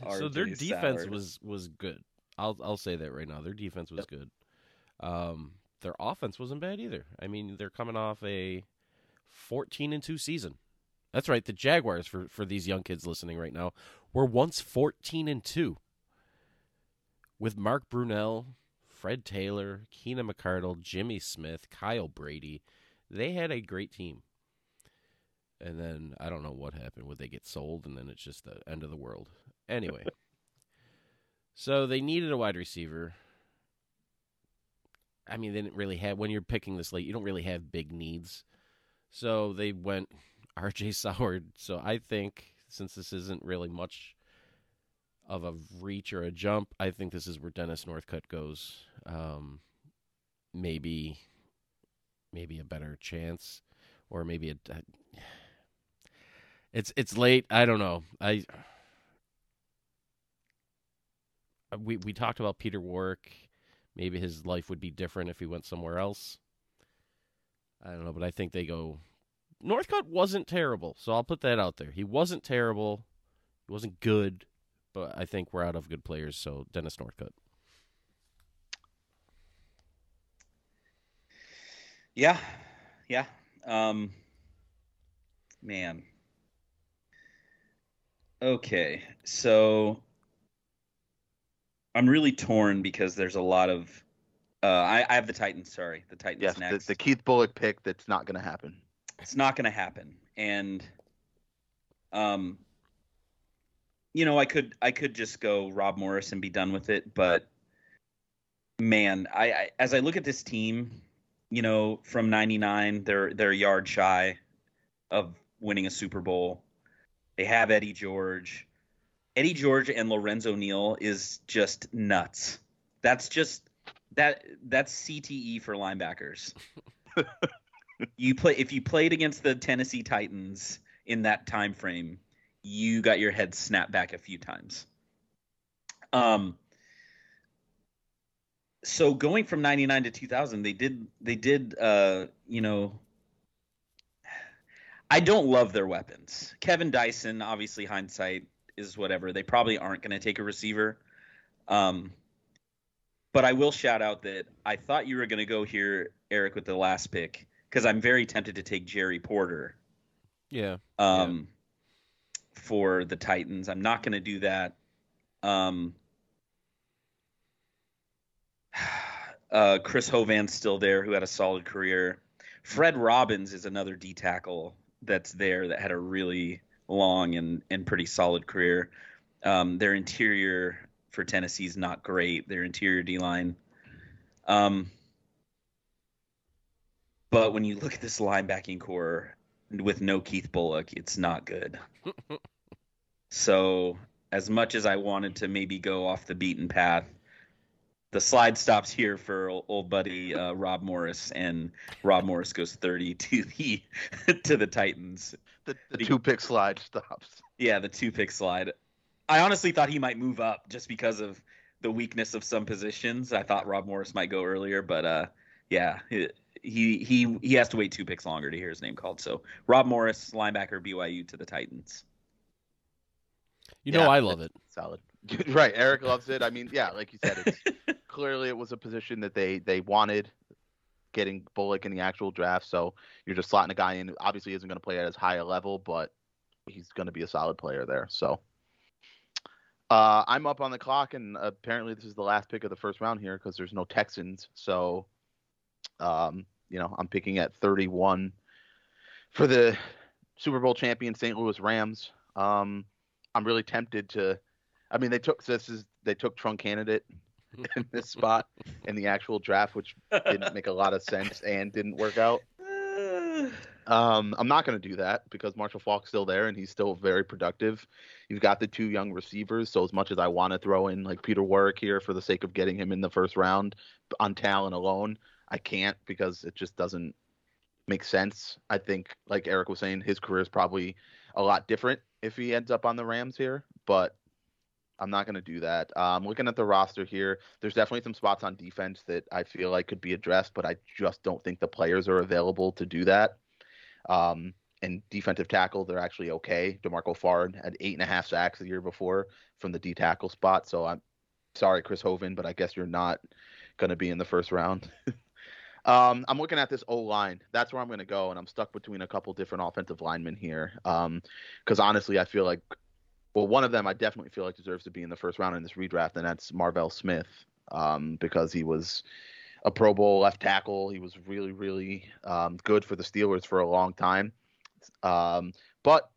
so their defense Soward. was was good. I'll I'll say that right now. Their defense was good. Um, their offense wasn't bad either. I mean, they're coming off a 14 and 2 season. That's right. The Jaguars for for these young kids listening right now were once 14 and 2 with Mark Brunell, Fred Taylor, Keenan McCardell, Jimmy Smith, Kyle Brady. They had a great team. And then I don't know what happened. Would they get sold? And then it's just the end of the world. Anyway, so they needed a wide receiver. I mean, they didn't really have when you're picking this late. You don't really have big needs, so they went R.J. Soward. So I think since this isn't really much of a reach or a jump, I think this is where Dennis Northcutt goes. Um, maybe, maybe a better chance, or maybe a. It's it's late. I don't know. I we we talked about Peter Warrick. Maybe his life would be different if he went somewhere else. I don't know, but I think they go. Northcutt wasn't terrible, so I'll put that out there. He wasn't terrible. He wasn't good, but I think we're out of good players. So Dennis Northcutt. Yeah, yeah. Um, man. Okay, so I'm really torn because there's a lot of. Uh, I, I have the Titans. Sorry, the Titans Yes, the, the Keith Bulluck pick that's not going to happen. It's not going to happen, and um, you know, I could I could just go Rob Morris and be done with it, but man, I, I as I look at this team, you know, from '99, they're they're yard shy of winning a Super Bowl. They have Eddie George. Eddie George and Lorenzo Neal is just nuts. That's just that that's CTE for linebackers. you play if you played against the Tennessee Titans in that time frame, you got your head snapped back a few times. Um so going from 99 to 2000 they did they did uh you know I don't love their weapons. Kevin Dyson, obviously hindsight is whatever. They probably aren't going to take a receiver. Um, but I will shout out that I thought you were going to go here, Eric, with the last pick because I'm very tempted to take Jerry Porter Yeah. um, for the Titans. I'm not going to do that. Um, uh, Chris Hovan's still there, who had a solid career. Fred Robbins is another D tackle that's there that had a really long and, and pretty solid career. Um, their interior for Tennessee is not great. Their interior D line. Um, But when you look at this linebacking corps with no Keith Bulluck, it's not good. so, as much as I wanted to maybe go off the beaten path, the slide stops here for old buddy uh, Rob Morris, and Rob Morris goes 30 to the to the Titans. The, the two pick slide stops. Yeah, the two pick slide. I honestly thought he might move up just because of the weakness of some positions. I thought Rob Morris might go earlier, but uh, yeah, he he he has to wait two picks longer to hear his name called. So Rob Morris, linebacker BYU to the Titans. You know, Yeah, I love it. Solid. right. Eric loves it. I mean, yeah, like you said, it's clearly it was a position that they they wanted getting Bulluck in the actual draft. So you're just slotting a guy in. who Obviously, isn't going to play at as high a level, but he's going to be a solid player there. So uh, I'm up on the clock, and apparently this is the last pick of the first round here because there's no Texans. So um, you know, I'm picking at 31 for the Super Bowl champion St. Louis Rams. Um, I'm really tempted to. I mean, they took this is they took Trung Canidate in this spot in the actual draft, which didn't make a lot of sense and didn't work out. Um, I'm not going to do that because Marshall Faulk's still there and he's still very productive. You've got the two young receivers, so as much as I want to throw in like Peter Warrick here for the sake of getting him in the first round on talent alone, I can't because it just doesn't make sense. I think, like Eric was saying, his career is probably a lot different if he ends up on the Rams here, but I'm not going to do that. Um, looking at the roster here, there's definitely some spots on defense that I feel like could be addressed, but I just don't think the players are available to do that. Um, and defensive tackle, they're actually okay. D'Marco Farr had eight and a half sacks the year before from the D tackle spot. So I'm sorry, Chris Hovan, but I guess you're not going to be in the first round. um, I'm looking at this O line. That's where I'm going to go, and I'm stuck between a couple different offensive linemen here. Because honestly, I feel like, well, one of them I definitely feel like deserves to be in the first round in this redraft, and that's Marvel Smith, um, because he was a Pro Bowl left tackle. He was really, really um, good for the Steelers for a long time. Um, but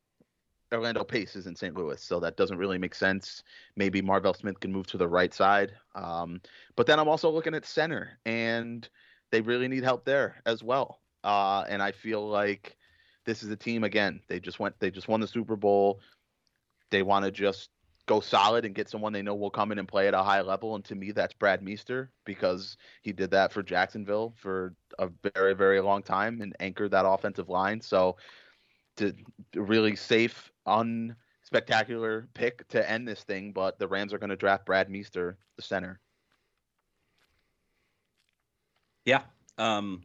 Orlando Pace is in St. Louis, so that doesn't really make sense. Maybe Marvel Smith can move to the right side. Um, but then I'm also looking at center, and they really need help there as well. Uh, and I feel like this is a team again. They just went. They just won the Super Bowl. They want to just go solid and get someone they know will come in and play at a high level. And to me, that's Brad Meester because he did that for Jacksonville for a very, very long time and anchored that offensive line. So, to really safe, unspectacular pick to end this thing, but the Rams are going to draft Brad Meester, the center. Yeah. Um,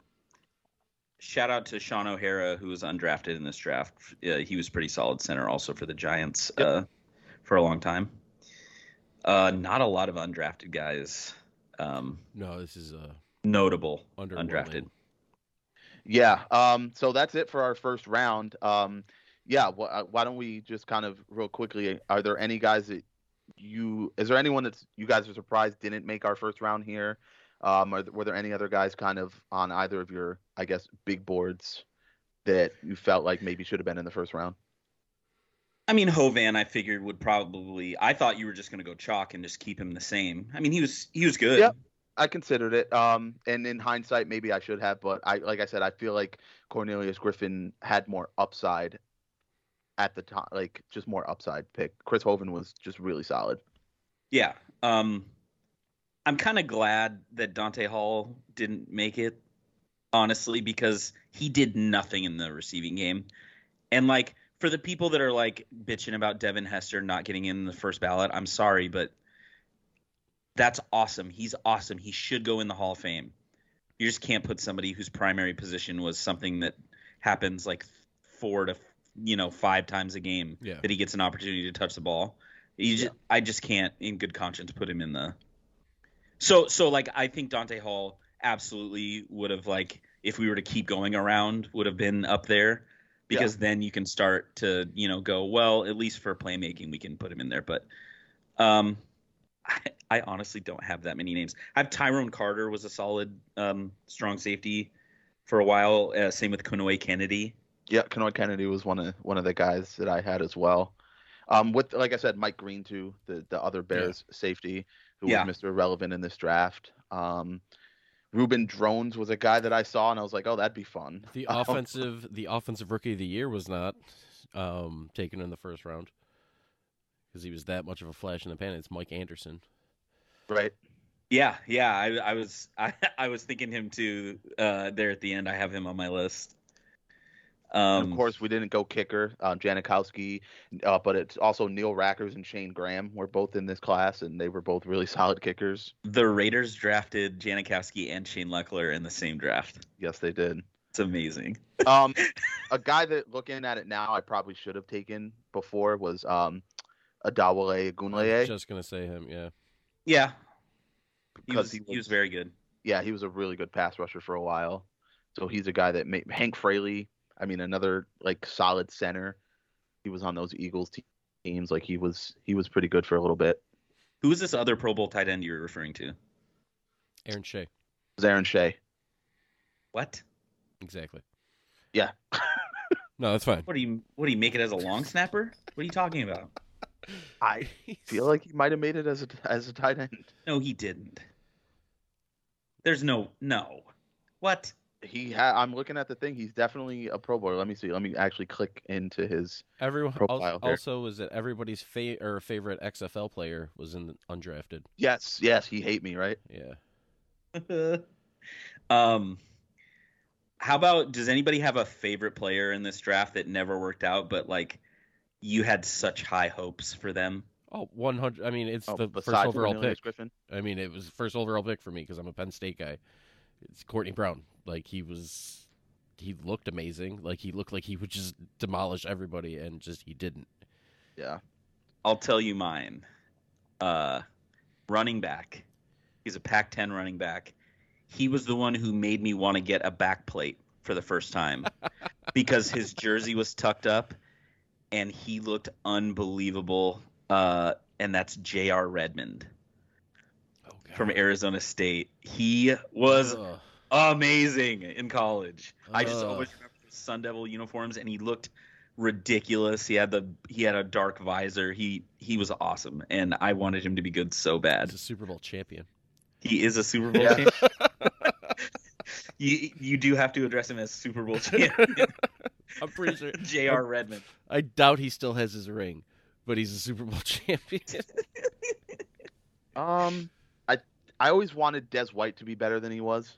shout out to Shaun O'Hara, who was undrafted in this draft. Uh, he was pretty solid center also for the Giants Yep. uh, for a long time. Uh, not a lot of undrafted guys. Um, No, this is uh, notable undrafted. Yeah. Um. So that's it for our first round. Um. Yeah. Wh- uh, why don't we just kind of real quickly? Are there any guys that you? Is there anyone that's you guys are surprised didn't make our first round here? Um. Are, were there any other guys kind of on either of your, I guess, big boards that you felt like maybe should have been in the first round? I mean, Hovan, I figured would probably. I thought you were just going to go chalk and just keep him the same. I mean, he was he was good. Yep. I considered it. Um, and in hindsight, maybe I should have, but I, like I said, I feel like Cornelius Griffin had more upside at the time, like just more upside pick. Chris Hovan was just really solid. Yeah. Um, I'm kind of glad that Dante Hall didn't make it, honestly, because he did nothing in the receiving game. And like for the people that are like bitching about Devin Hester not getting in the first ballot, I'm sorry, but that's awesome. He's awesome. He should go in the Hall of Fame. You just can't put somebody whose primary position was something that happens like four to you know five times a game Yeah. that he gets an opportunity to touch the ball. You just, I just can't, in good conscience, put him in the. So so like I think Dante Hall absolutely would have like if we were to keep going around would have been up there because then you can start to you know go well at least for playmaking we can put him in there but um I, I honestly don't have that many names. I have Tyrone Carter was a solid um strong safety for a while. Uh, same with Kenoy Kennedy. Yeah, Kenoy Kennedy was one of one of the guys that I had as well. Um, with like I said, Mike Green too, the the other Bears safety who Yeah. was Mr. Irrelevant in this draft. Um, Reuben Droughns was a guy that I saw, and I was like, oh, that'd be fun. The Um, offensive, the offensive rookie of the year was not um, taken in the first round because he was that much of a flash in the pan. It's Mike Anderson. right? Yeah, yeah. I, I was I, I was thinking him too. Uh, there at the end, I have him on my list. And Um, of course, we didn't go kicker, uh, Janikowski, uh, but it's also Neil Rackers and Shane Graham were both in this class, and they were both really solid kickers. the Raiders drafted Janikowski and Shane Lechler in the same draft. Yes, they did. It's amazing. Um, a guy that looking at it now, I probably should have taken before was um, Adewale I was Gunleye. just gonna say him. Yeah. Yeah, he Because was, he he was was- very good. Yeah, he was a really good pass rusher for a while. So he's a guy that made Hank Fraley. I mean, another like solid center. He was on those Eagles te- teams. Like he was, he was pretty good for a little bit. Who was this other Pro Bowl tight end you were referring to? Aaron Shea. It was Aaron Shea. What? Exactly. Yeah. No, that's fine. What do you what do you make it as a long snapper? What are you talking about? I feel like he might have made it as a as a tight end. No, he didn't. There's no no. What? He ha- I'm looking at the thing. He's definitely a Pro Bowler. Let me see. Let me actually click into his. Everyone Profile also, also was that everybody's fa- or favorite XFL player was in the undrafted. Yes, yes. He hate me, right? Yeah. um how about does anybody have a favorite player in this draft that never worked out but like you had such high hopes for them? Oh, 100. I mean, it's Oh, the first overall Cornelius pick. Griffin. I mean, it was the first overall pick for me because I'm a Penn State guy. It's Courtney Brown. Like he was, he looked amazing. Like he looked like he would just demolish everybody, and just he didn't. Yeah. I'll tell you mine. Uh running back. He's a Pac-10 running back. He was the one who made me want to get a back plate for the first time because his jersey was tucked up and he looked unbelievable. Uh, and that's J.R. Redmond God. from Arizona State. He was Ugh. amazing in college. I just always remember his Sun Devil uniforms, and he looked ridiculous. He had the he had a dark visor. He he was awesome, and I wanted him to be good so He's bad. a Super Bowl champion. He is a Super Bowl Yeah. champion. you you do have to address him as Super Bowl champion, I'm pretty sure. J.R. Redmond. I doubt he still has his ring, but he's a Super Bowl champion. Um, I always wanted Dez White to be better than he was.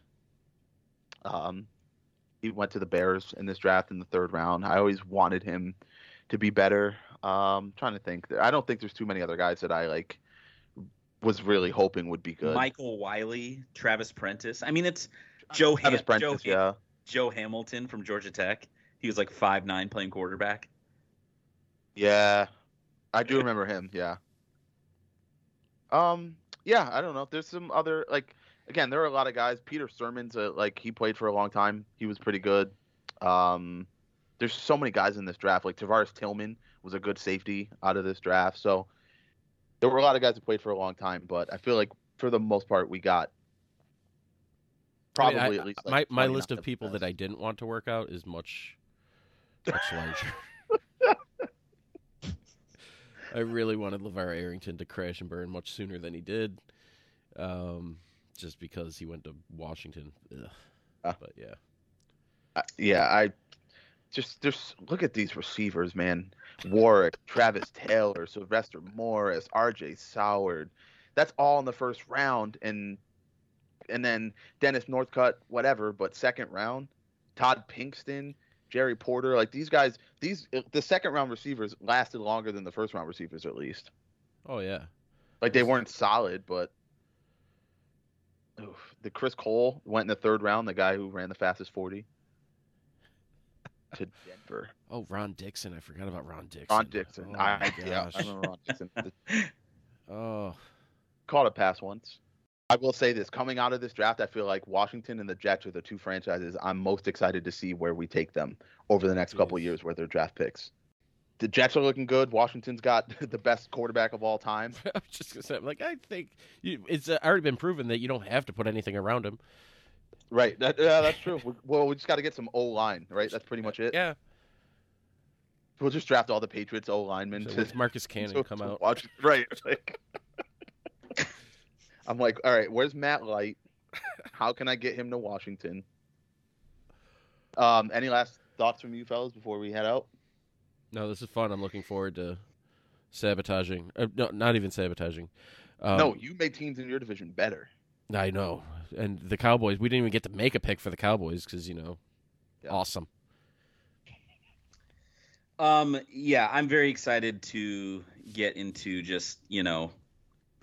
Um, he went to the Bears in this draft in the third round. I always wanted him to be better. Um, trying to think. I don't think there's too many other guys that I like was really hoping would be good. Michael Wiley, Travis Prentice. I mean, it's Joe Travis Ham- Prentice, Joe, yeah. Joe Hamilton from Georgia Tech. He was like five nine playing quarterback. Yeah, I do remember him. Yeah. Um. Yeah, I don't know. There's some other like again. There are a lot of guys. Peter Sermon's uh, like he played for a long time. He was pretty good. Um. There's so many guys in this draft. Like Tavares Tillman was a good safety out of this draft. So there were a lot of guys that played for a long time. But I feel like for the most part we got I mean, probably I- at least my like my 20 list of people that. I didn't want to work out is much much larger. I really wanted LaVar Arrington to crash and burn much sooner than he did, um, just because he went to Washington. Ah. But yeah, Uh, yeah, I just just look at these receivers, man. Warrick, Travis Taylor, Sylvester Morris, R.J. Soward. That's all in the first round, and and then Dennis Northcutt, whatever. But second round, Todd Pinkston, Jerry Porter, like these guys. These the second round receivers lasted longer than the first round receivers, at least. oh yeah, Like they weren't solid, but. Oof. The Chris Cole went in the third round, the guy who ran the fastest forty to Denver. oh Ron Dixon. I forgot about Ron Dixon. Ron Dixon. Oh, I, yeah. I remember Ron Dixon. Oh, Caught a pass once. I will say this: coming out of this draft, I feel like Washington and the Jets are the two franchises I'm most excited to see where we take them over the next couple of years, where their draft picks. The Jets are looking good. Washington's got the best quarterback of all time. I was just gonna say, I'm like, I think you, it's uh, already been proven that you don't have to put anything around him. Right. That, yeah, that's true. Well, we just got to get some O line. Right. That's pretty much it. Yeah, We'll just draft all the Patriots O linemen. so to- Marcus Cannon to- come to out. watch- Right. Like, I'm like, all right, where's Matt Light? How can I get him to Washington? Um, any last thoughts from you fellas before we head out? No, this is fun. I'm looking forward to sabotaging. Uh, no, not even sabotaging. Um, no, you made teams in your division better. I know. And the Cowboys, we didn't even get to make a pick for the Cowboys because you know, Yeah. awesome. Um, yeah, I'm very excited to get into just you know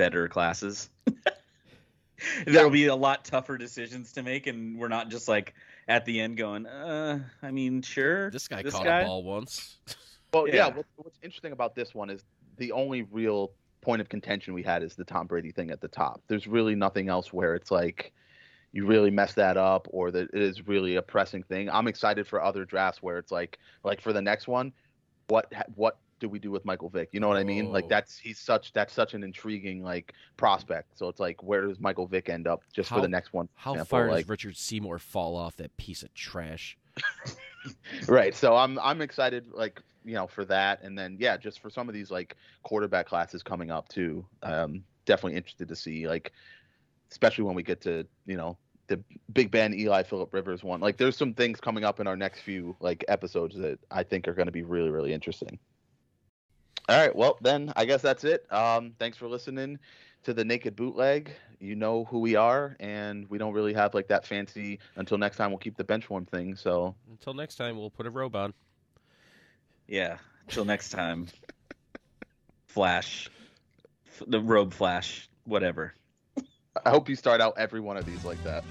better classes. There'll be a lot tougher decisions to make, and we're not just like at the end going, uh, I mean, sure. This guy this caught guy? a ball once. Well, yeah. Yeah. what, what's interesting about this one is the only real point of contention we had is the Tom Brady thing at the top. There's really nothing else where it's like you really mess that up or that it is really a pressing thing. I'm excited for other drafts where it's like like for the next one, what what do we do with Michael Vick? You know what I mean? Like Oh. that's he's such that's such an intriguing like prospect. So it's like where does Michael Vick end up just for the next one? How example, far like, does Richard Seymour fall off that piece of trash? right so i'm i'm excited like you know for that and then yeah just for some of these like quarterback classes coming up too um definitely interested to see like especially when we get to you know the big ben eli philip rivers one like there's some things coming up in our next few like episodes that i think are going to be really really interesting all right well then i guess that's it um thanks for listening to the naked bootleg you know who we are and we don't really have like that fancy until next time we'll keep the bench warm thing so Until next time, we'll put a robe on. Yeah. Till next time. Flash. F- the robe flash. Whatever. I hope you start out every one of these like that.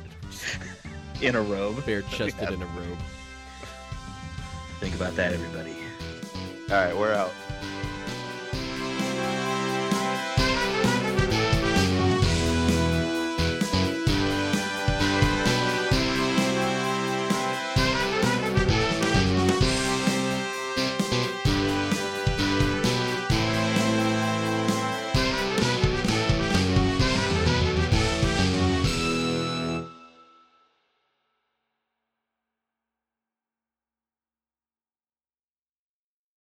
In a robe. Bare chested in a robe. Think about that, everybody. All right, we're out.